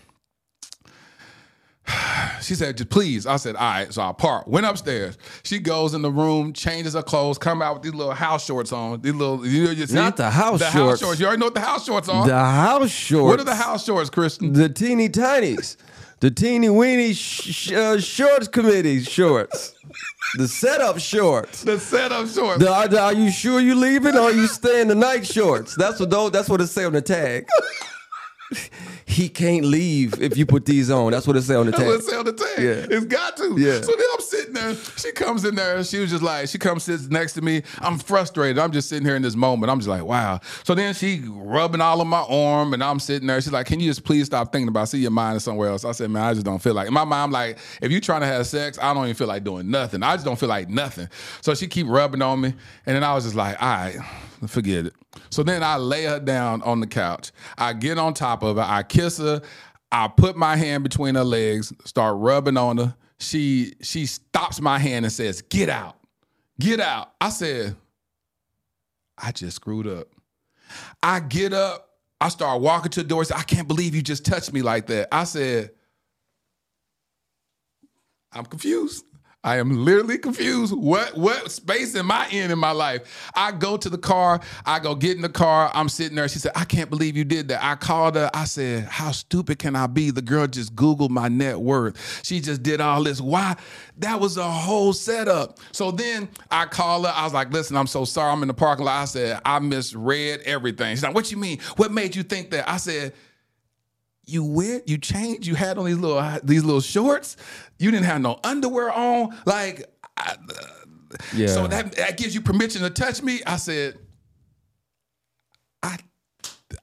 Speaker 2: <sighs> She said, just please. I said, all right. So I park, went upstairs. She goes in the room, changes her clothes, come out with these little house shorts on. These little, you know, you see?
Speaker 1: Not the house shorts.
Speaker 2: the
Speaker 1: shorts.
Speaker 2: house shorts. You already know what the house shorts are.
Speaker 1: The house shorts.
Speaker 2: What are the house shorts, Christian?
Speaker 1: The teeny tinies. The teeny weeny sh- sh- uh, shorts committee shorts. The setup shorts.
Speaker 2: The setup shorts.
Speaker 1: The, are, are you sure you're leaving or are you staying the night shorts? That's what those, that's what it say on the tag. <laughs> he can't leave if you put these on. That's what it say on the
Speaker 2: That's
Speaker 1: tag.
Speaker 2: what it say on the tag.
Speaker 1: Yeah.
Speaker 2: It's got to.
Speaker 1: Yeah.
Speaker 2: So then I'm sitting there. She comes in there. She was just like, she comes sits next to me. I'm frustrated. I'm just sitting here in this moment. I'm just like, wow. So then she rubbing all on my arm, and I'm sitting there. She's like, can you just please stop thinking about? it? See your mind is somewhere else. I said, man, I just don't feel like. In my mind, I'm like, if you're trying to have sex, I don't even feel like doing nothing. I just don't feel like nothing. So she keep rubbing on me, and then I was just like, all right, forget it. So then I lay her down on the couch. I get on top of her. I kiss her. I put my hand between her legs, start rubbing on her. She she stops my hand and says, "Get out, get out." I said, "I just screwed up." I get up. I start walking to the door. Say, I can't believe you just touched me like that. I said, I'm confused. I am literally confused. What what space am I in in my life? I go to the car. I go get in the car. I'm sitting there. She said, "I can't believe you did that." I called her. I said, "How stupid can I be?" The girl just googled my net worth. She just did all this. Why? That was a whole setup. So then I called her. I was like, "Listen, I'm so sorry. I'm in the parking lot." I said, "I misread everything." She's like, "What you mean? What made you think that?" I said you weird, you changed, you had on these little these little shorts, you didn't have no underwear on, like. I, uh,
Speaker 1: Yeah.
Speaker 2: So that that gives you permission to touch me. I said, I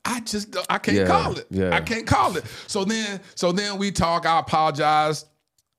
Speaker 2: I just I can't
Speaker 1: Yeah,
Speaker 2: call it.
Speaker 1: yeah.
Speaker 2: I can't call it. So then so then we talk. I apologize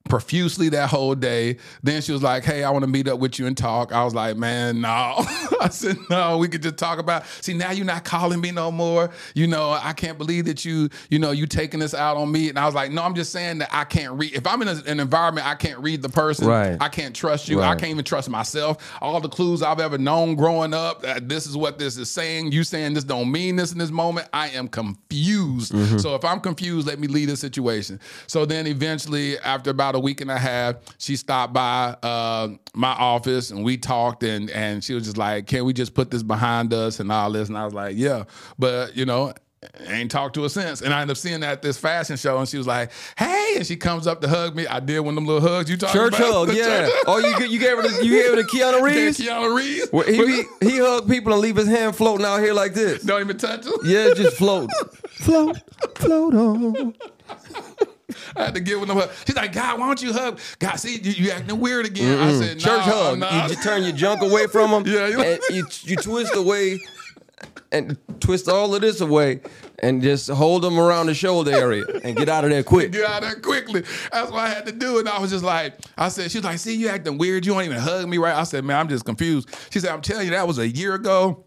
Speaker 2: profusely that whole day. Then she was like, "Hey, I want to meet up with you and talk." I was like, "Man, no." <laughs> I said, "No, we could just talk about." See, now you're not calling me no more. You know, I can't believe that you, you know, you taking this out on me. And I was like, "No, I'm just saying that I can't read. If I'm in a- an environment I can't read the person,
Speaker 1: Right.
Speaker 2: I can't trust you. I can't even trust myself. All the clues I've ever known growing up, uh, this is what this is saying. You saying this don't mean this in this moment. I am confused.
Speaker 1: Mm-hmm.
Speaker 2: So if I'm confused, let me leave the situation. So then eventually, after about a week and a half, she stopped by uh, my office and we talked and and she was just like, "Can we just put this behind us and all this?" And I was like, "Yeah," but you know. Ain't talked to her since, and I ended up seeing that at this fashion show, and she was like, "Hey!" and she comes up to hug me. I did one of them little hugs you talking
Speaker 1: Church
Speaker 2: about.
Speaker 1: hug, <laughs> yeah.
Speaker 2: church hug.
Speaker 1: Oh, you <laughs> you gave her the, you gave her the Keanu Reeves.
Speaker 2: Yeah, Keanu Reeves.
Speaker 1: Where he he hug people and leave his hand floating out here like this.
Speaker 2: Don't even touch him.
Speaker 1: Yeah, just float, <laughs> float, float on.
Speaker 2: I had to give one a hug. She's like, God, why don't you hug? God, see, you, you acting weird again. I
Speaker 1: Mm-mm.
Speaker 2: said, nah,
Speaker 1: Church hug.
Speaker 2: nah.
Speaker 1: You just turn your junk away from him. <laughs>
Speaker 2: Yeah, you-
Speaker 1: and you you twist away and twist all of this away and just hold them around the shoulder area and get out of there quick.
Speaker 2: Get out of there quickly. That's what I had to do. And I was just like, I said, she was like, see, you acting weird. You don't even hug me right. I said, man, I'm just confused. She said, I'm telling you, that was a year ago.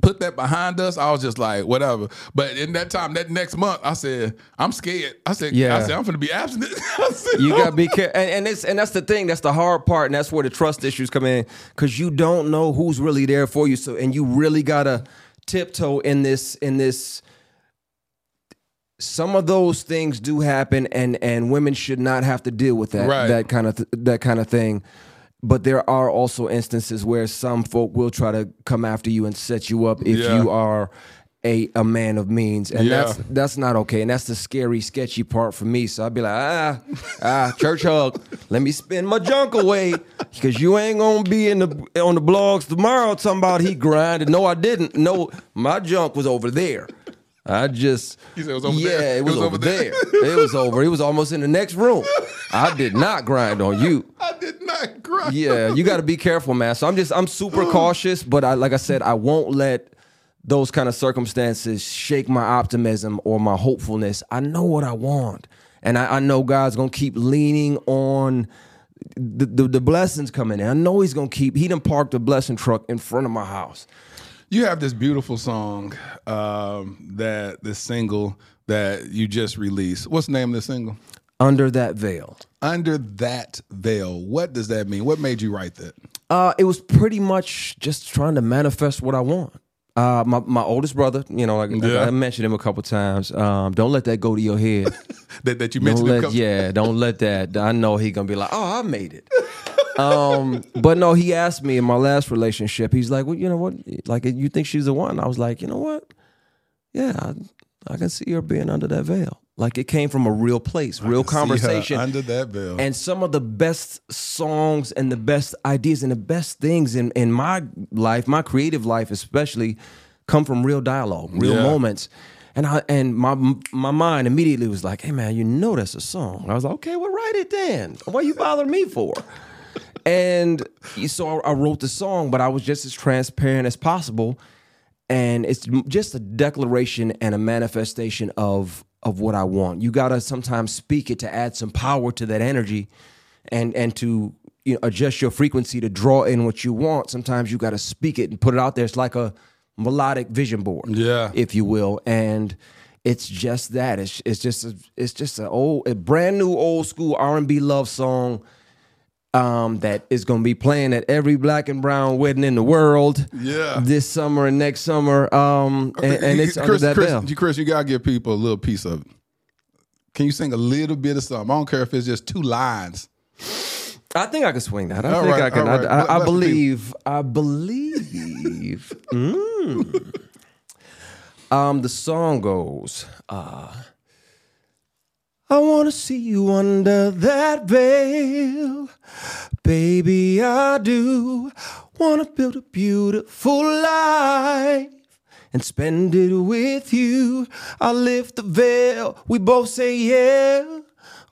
Speaker 2: Put that behind us. I was just like, whatever. But in that time, that next month, I said, I'm scared. I said,
Speaker 1: Yeah.
Speaker 2: I said, I'm gonna be absent. <laughs> Said,
Speaker 1: You gotta be careful, and, and it's and that's the thing. That's the hard part, and that's where the trust issues come in, because you don't know who's really there for you. So, and you really gotta tiptoe in this in this. Some of those things do happen, and and women should not have to deal with that
Speaker 2: Right.
Speaker 1: that kind of th- that kind of thing. But there are also instances where some folk will try to come after you and set you up if
Speaker 2: Yeah.
Speaker 1: you are a a man of means, and
Speaker 2: Yeah.
Speaker 1: that's that's not okay, and that's the scary, sketchy part for me. So I'd be like, ah, ah, church hug. Let me spend my junk away, because you ain't gonna be in the on the blogs tomorrow talking about he grinded. No, I didn't. No, my junk was over there. I just
Speaker 2: said it was over
Speaker 1: yeah,
Speaker 2: there?
Speaker 1: it was, over there. it was over. It was almost in the next room. I did not grind on you. <laughs>
Speaker 2: I did not grind.
Speaker 1: Yeah, you got to be careful, man. So I'm just I'm super cautious, but I like I said, I won't let those kind of circumstances shake my optimism or my hopefulness. I know what I want, and I, I know God's gonna keep leaning on the, the the blessings coming in. I know He's gonna keep. He done parked a blessing truck in front of my house.
Speaker 2: You have this beautiful song um, that this single that you just released. What's the name of the single?
Speaker 1: Under that veil.
Speaker 2: Under that veil. What does that mean? What made you write that?
Speaker 1: Uh, it was pretty much just trying to manifest what I want. Uh, my my oldest brother, you know, like,
Speaker 2: Yeah.
Speaker 1: I mentioned him a couple times. Um, don't let that go to your head. <laughs>
Speaker 2: That that you
Speaker 1: don't
Speaker 2: mentioned.
Speaker 1: let,
Speaker 2: couple-
Speaker 1: yeah, <laughs> don't let that. I know he gonna be like, oh, I made it. um, but no, he asked me in my last relationship. He's like, well, you know what? Like, you think she's the one? I was like, you know what? Yeah, I, I can see her being under that veil. Like it came from a real place, real conversation.
Speaker 2: under that veil.
Speaker 1: And some of the best songs and the best ideas and the best things in, in my life, my creative life especially, come from real dialogue, real
Speaker 2: Yeah.
Speaker 1: moments. And I and my my mind immediately was like, "Hey man, you know that's a song." I was like, "Okay, well write it then. What you bothering me for?" and so I, I wrote the song, but I was just as transparent as possible, and it's just a declaration and a manifestation of of what I want. You gotta sometimes speak it to add some power to that energy, and and to you know adjust your frequency to draw in what you want. Sometimes you gotta speak it and put it out there. It's like a melodic vision board,
Speaker 2: Yeah.
Speaker 1: if you will, and it's just that. It's it's just a, it's just an old, a brand new old school R and B love song. Um, that is going to be playing at every black and brown wedding in the world.
Speaker 2: Yeah.
Speaker 1: this summer and next summer. Um, and, and it's under
Speaker 2: Chris,
Speaker 1: that
Speaker 2: Chris,
Speaker 1: bell.
Speaker 2: you- Chris, you gotta give people a little piece of it. Can you sing a little bit of something? I don't care if it's just two lines.
Speaker 1: I think I can swing that. I
Speaker 2: All
Speaker 1: think
Speaker 2: right,
Speaker 1: I can.
Speaker 2: right.
Speaker 1: I, I, I
Speaker 2: let the
Speaker 1: believe. I believe. <laughs> mm. Um, the song goes. Uh, I wanna see you under that veil, baby. I do wanna build a beautiful life and spend it with you. I lift the veil. We both say yeah.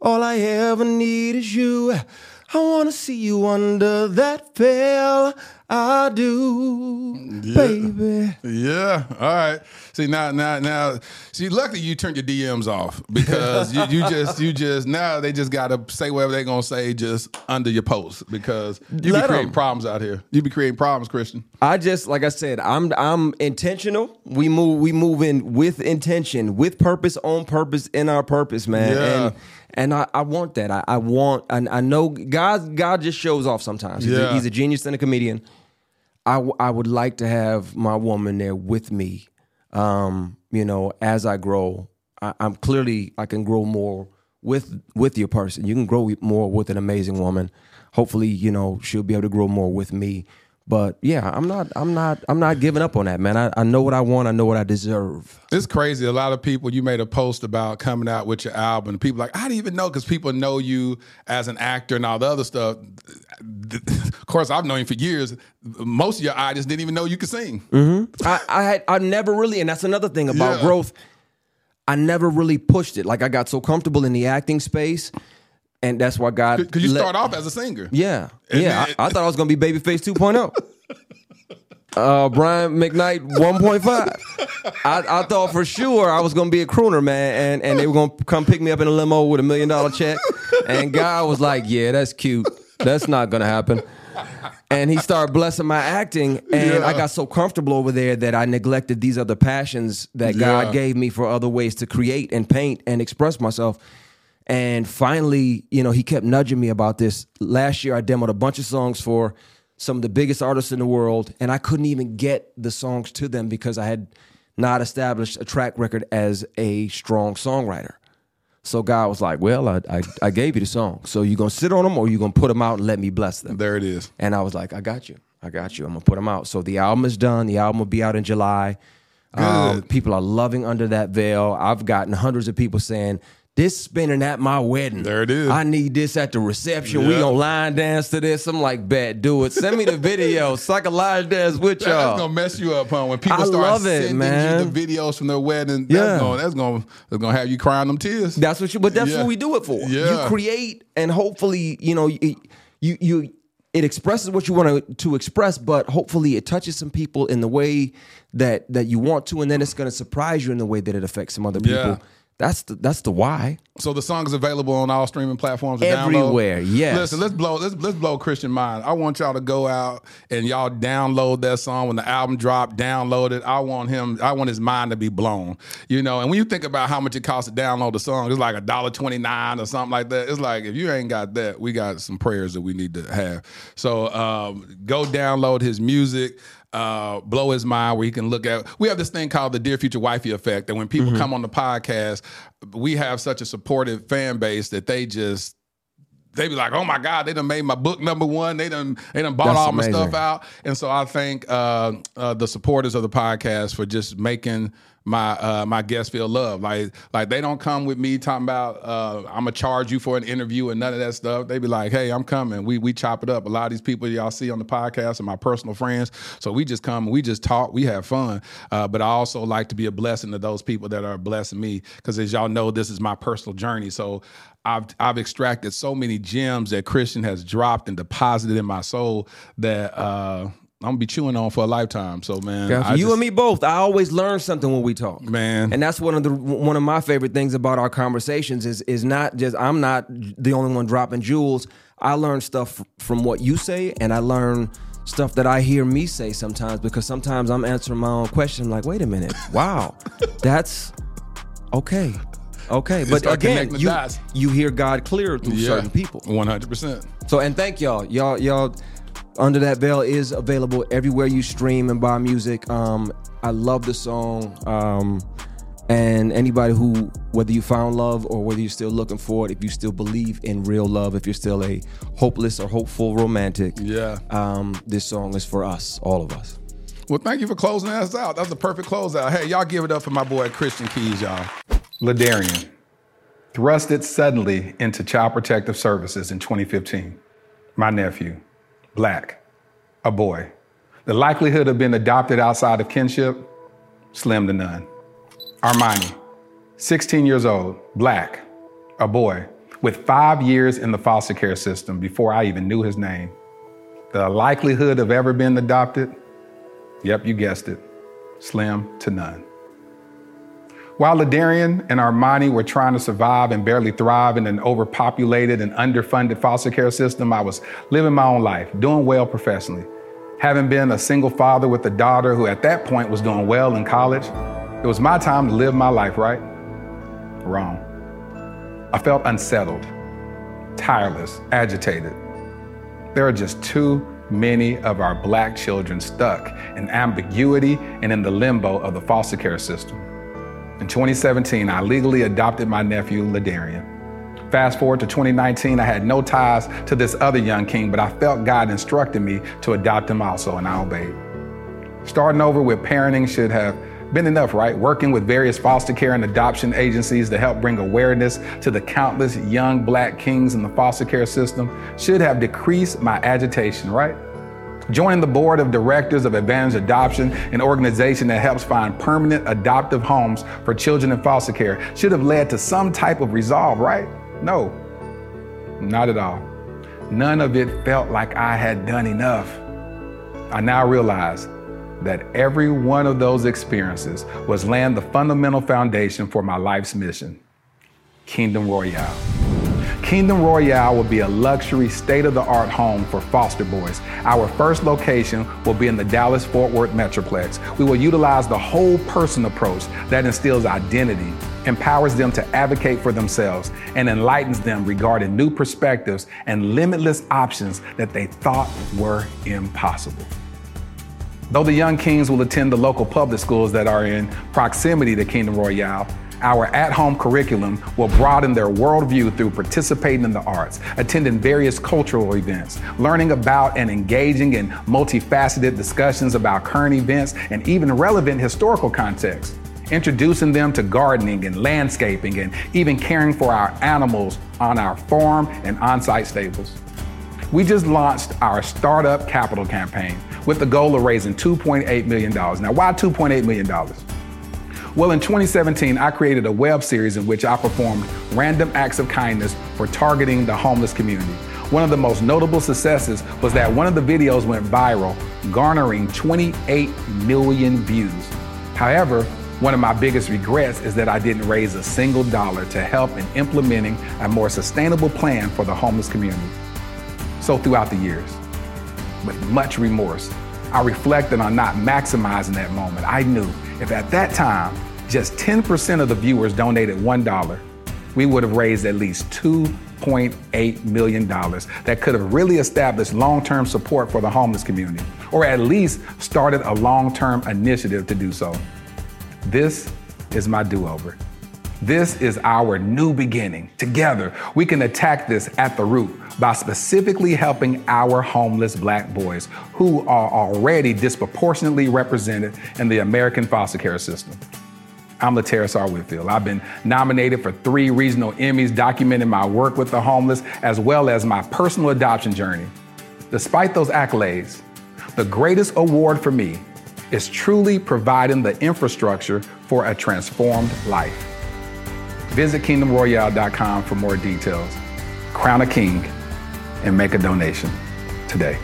Speaker 1: All I ever need is you. I wanna see you under that veil. I do, baby.
Speaker 2: Yeah. All right. See now, now, now. See, luckily you turned your DMs off because you, you just, you just now they just gotta say whatever they're gonna say just under your post because you
Speaker 1: Let
Speaker 2: be creating
Speaker 1: 'em.
Speaker 2: problems out here. You be creating problems, Christian.
Speaker 1: I just like I said, I'm I'm intentional. We move we move in with intention, with purpose, on purpose, in our purpose, man.
Speaker 2: Yeah.
Speaker 1: And and I, I want that. I, I want and I know God God just shows off sometimes. He's,
Speaker 2: Yeah.
Speaker 1: a, he's a genius and a comedian. I, w- I would like to have my woman there with me. Um, you know, as I grow, I, I'm clearly I can grow more with with your person. You can grow more with an amazing woman. Hopefully, you know she'll be able to grow more with me. But yeah, I'm not I'm not I'm not giving up on that, man. I, I know what I want. I know what I deserve.
Speaker 2: It's crazy. A lot of people, you made a post about coming out with your album. People like, I didn't even know because people know you as an actor and all the other stuff. <laughs> Of course, I've known you for years. Most of your audience didn't even know you could sing.
Speaker 1: Mm-hmm. I, I had I never really, and that's another thing about
Speaker 2: Yeah.
Speaker 1: growth. I never really pushed it. Like I got so comfortable in the acting space, and that's why God.
Speaker 2: Because you
Speaker 1: let-
Speaker 2: start off as a singer.
Speaker 1: Yeah,
Speaker 2: And
Speaker 1: yeah.
Speaker 2: then-
Speaker 1: I, I thought I was gonna be Babyface 2.0. <laughs> uh, Brian McKnight 1.5. I, I thought for sure I was gonna be a crooner, man, and and they were gonna come pick me up in a limo with a million dollar check. And God was like, "Yeah, that's cute. That's not gonna happen." And he started blessing my acting, and I got so comfortable over there that I neglected these other passions that
Speaker 2: Yeah.
Speaker 1: God gave me for other ways to create and paint and express myself. And finally, you know, he kept nudging me about this. Last year, I demoed a bunch of songs for some of the biggest artists in the world, and I couldn't even get the songs to them because I had not established a track record as a strong songwriter. So God was like, "Well, I I, I gave you the song, so you gonna sit on them or you gonna put them out and let me bless them."
Speaker 2: There it is.
Speaker 1: And I was like, "I got you, I got you. I'm gonna put them out." So the album is done. The album will be out in July. Um, people are loving Under That Veil. I've gotten hundreds of people saying, "This spinning at my wedding.
Speaker 2: There it is.
Speaker 1: I need this at the reception. We gonna line dance to this." I'm like, "Bet, do it. Send me the <laughs> video so I can line dance with y'all."
Speaker 2: That's gonna mess you up, huh? When people
Speaker 1: I
Speaker 2: start
Speaker 1: love it,
Speaker 2: sending
Speaker 1: man.
Speaker 2: you the videos from their wedding,
Speaker 1: Yeah.
Speaker 2: that's gonna that's gonna that's gonna have you crying them tears.
Speaker 1: That's what you. But that's
Speaker 2: Yeah.
Speaker 1: what we do it for.
Speaker 2: Yeah.
Speaker 1: You create, and hopefully, you know, you you, you it expresses what you want to express, but hopefully, it touches some people in the way that that you want to, and then it's going to surprise you in the way that it affects some other people.
Speaker 2: Yeah.
Speaker 1: That's the that's the why.
Speaker 2: So the song is available on all streaming platforms. download?
Speaker 1: Everywhere, yes.
Speaker 2: Listen, let's blow let's let's blow Christian mind. I want y'all to go out and y'all download that song when the album drop. Download it. I want him. I want his mind to be blown. You know. And when you think about how much it costs to download the song, it's like a dollar twenty nine or something like that. It's like if you ain't got that, we got some prayers that we need to have. So um, go download his music. Uh, blow his mind where he can look at. We have this thing called the Dear Future Wifey effect. That when people
Speaker 1: Mm-hmm.
Speaker 2: come on the podcast, we have such a supportive fan base that they just they be like, oh my God, they done made my book number one. They done they done bought
Speaker 1: That's
Speaker 2: all my stuff out. And so I thank uh, uh, the supporters of the podcast for just making my uh, my guests feel loved. Like like they don't come with me talking about uh, I'm gonna charge you for an interview and none of that stuff. They be like, hey, I'm coming. We we chop it up. A lot of these people y'all see on the podcast are my personal friends. So we just come, we just talk, we have fun. Uh, but I also like to be a blessing to those people that are blessing me because as y'all know, this is my personal journey. So I've I've extracted so many gems that Christian has dropped and deposited in my soul that uh, I'm gonna be chewing on for a lifetime. So man,
Speaker 1: Yeah, you
Speaker 2: just-
Speaker 1: and me both. I always learn something when we talk,
Speaker 2: man.
Speaker 1: And that's one of the one of my favorite things about our conversations is is not just I'm not the only one dropping jewels. I learn stuff from what you say, and I learn stuff that I hear me say sometimes because sometimes I'm answering my own question. like, wait a minute, wow, <laughs> that's okay, okay. But again, you
Speaker 2: dots.
Speaker 1: you hear God clear through
Speaker 2: Yeah,
Speaker 1: certain people.
Speaker 2: One hundred percent.
Speaker 1: So and thank y'all. Y'all y'all under that veil is available everywhere you stream and buy music. Um I love the song. Um and anybody who whether you found love or whether you're still looking for it, if you still believe in real love, if you're still a hopeless or hopeful romantic,
Speaker 2: yeah.
Speaker 1: Um this song is for us, all of us.
Speaker 2: Well, thank you for closing us out. That's the perfect closeout. Hey, y'all give it up for my boy Christian Keyes, y'all. Ladarian, thrusted suddenly into Child Protective Services in 2015. My nephew, black, a boy. The likelihood of being adopted outside of kinship, slim to none. Armani, 16 years old, black, a boy, with five years in the foster care system before I even knew his name. The likelihood of ever being adopted, Yep, you guessed it. Slim to none. While Ladarian and Armani were trying to survive and barely thrive in an overpopulated and underfunded foster care system, I was living my own life, doing well professionally. Having been a single father with a daughter who at that point was doing well in college, it was my time to live my life, right? Wrong. I felt unsettled, tireless, agitated. There are just too many of our black children stuck in ambiguity and in the limbo of the foster care system. In 2017, I legally adopted my nephew, Ladarian. Fast forward to 2019, I had no ties to this other young king, but I felt God instructed me to adopt him also, and I obeyed. Starting over with parenting should have been enough, right? Working with various foster care and adoption agencies to help bring awareness to the countless young black kings in the foster care system should have decreased my agitation, right? Joining the board of directors of Advantage Adoption, an organization that helps find permanent adoptive homes for children in foster care, should have led to some type of resolve, right? No, not at all. None of it felt like I had done enough. I now realize that every one of those experiences was laying the fundamental foundation for my life's mission Kingdom Royale. Kingdom Royale will be a luxury, state of the art home for foster boys. Our first location will be in the Dallas Fort Worth Metroplex. We will utilize the whole person approach that instills identity, empowers them to advocate for themselves, and enlightens them regarding new perspectives and limitless options that they thought were impossible. Though the young kings will attend the local public schools that are in proximity to Kingdom Royale, our at home curriculum will broaden their worldview through participating in the arts, attending various cultural events, learning about and engaging in multifaceted discussions about current events and even relevant historical contexts, introducing them to gardening and landscaping and even caring for our animals on our farm and on site stables. We just launched our startup capital campaign with the goal of raising $2.8 million. Now, why $2.8 million? Well, in 2017, I created a web series in which I performed random acts of kindness for targeting the homeless community. One of the most notable successes was that one of the videos went viral, garnering 28 million views. However, one of my biggest regrets is that I didn't raise a single dollar to help in implementing a more sustainable plan for the homeless community. So, throughout the years, with much remorse, I reflected on not maximizing that moment. I knew if at that time just 10% of the viewers donated $1, we would have raised at least $2.8 million that could have really established long term support for the homeless community, or at least started a long term initiative to do so. This is my do over. This is our new beginning. Together, we can attack this at the root by specifically helping our homeless black boys who are already disproportionately represented in the American foster care system. I'm Laterras R. Whitfield. I've been nominated for three regional Emmys documenting my work with the homeless as well as my personal adoption journey. Despite those accolades, the greatest award for me is truly providing the infrastructure for a transformed life. Visit kingdomroyale.com for more details. Crown a king and make a donation today.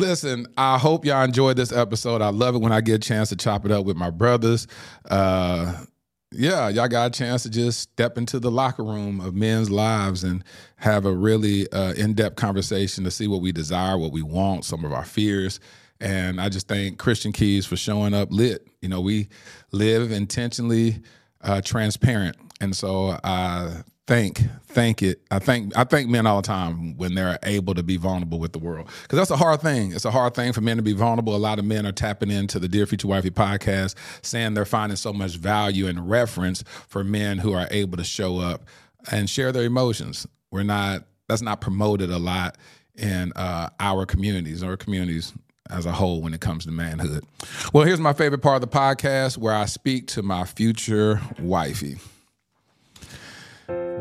Speaker 2: Listen, I hope y'all enjoyed this episode. I love it when I get a chance to chop it up with my brothers. Uh, yeah, y'all got a chance to just step into the locker room of men's lives and have a really uh, in depth conversation to see what we desire, what we want, some of our fears. And I just thank Christian Keyes for showing up lit. You know, we live intentionally uh, transparent. And so I thank thank it. I thank I thank men all the time when they're able to be vulnerable with the world because that's a hard thing. It's a hard thing for men to be vulnerable. A lot of men are tapping into the Dear Future Wifey podcast, saying they're finding so much value and reference for men who are able to show up and share their emotions. We're not that's not promoted a lot in uh, our communities or communities as a whole when it comes to manhood. Well, here's my favorite part of the podcast where I speak to my future wifey.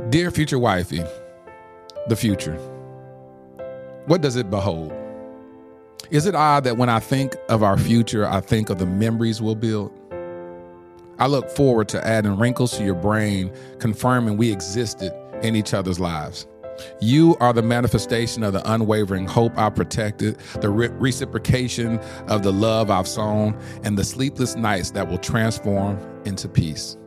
Speaker 2: Dear future wifey, the future, what does it behold? Is it odd that when I think of our future, I think of the memories we'll build? I look forward to adding wrinkles to your brain, confirming we existed in each other's lives. You are the manifestation of the unwavering hope I protected, the re- reciprocation of the love I've sown, and the sleepless nights that will transform into peace.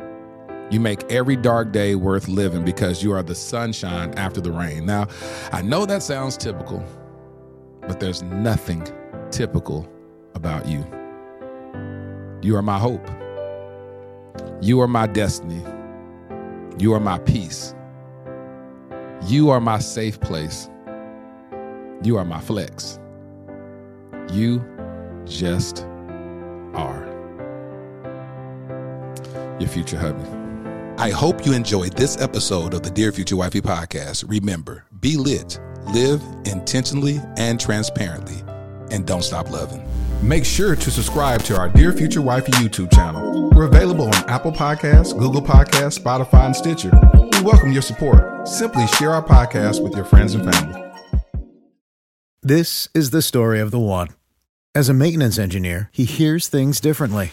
Speaker 2: You make every dark day worth living because you are the sunshine after the rain. Now, I know that sounds typical, but there's nothing typical about you. You are my hope. You are my destiny. You are my peace. You are my safe place. You are my flex. You just are. Your future hubby.
Speaker 3: I hope you enjoyed this episode of the Dear Future Wifey podcast. Remember, be lit, live intentionally and transparently, and don't stop loving.
Speaker 2: Make sure to subscribe to our Dear Future Wifey YouTube channel. We're available on Apple Podcasts, Google Podcasts, Spotify, and Stitcher. We welcome your support. Simply share our podcast with your friends and family.
Speaker 9: This is the story of the one. As a maintenance engineer, he hears things differently.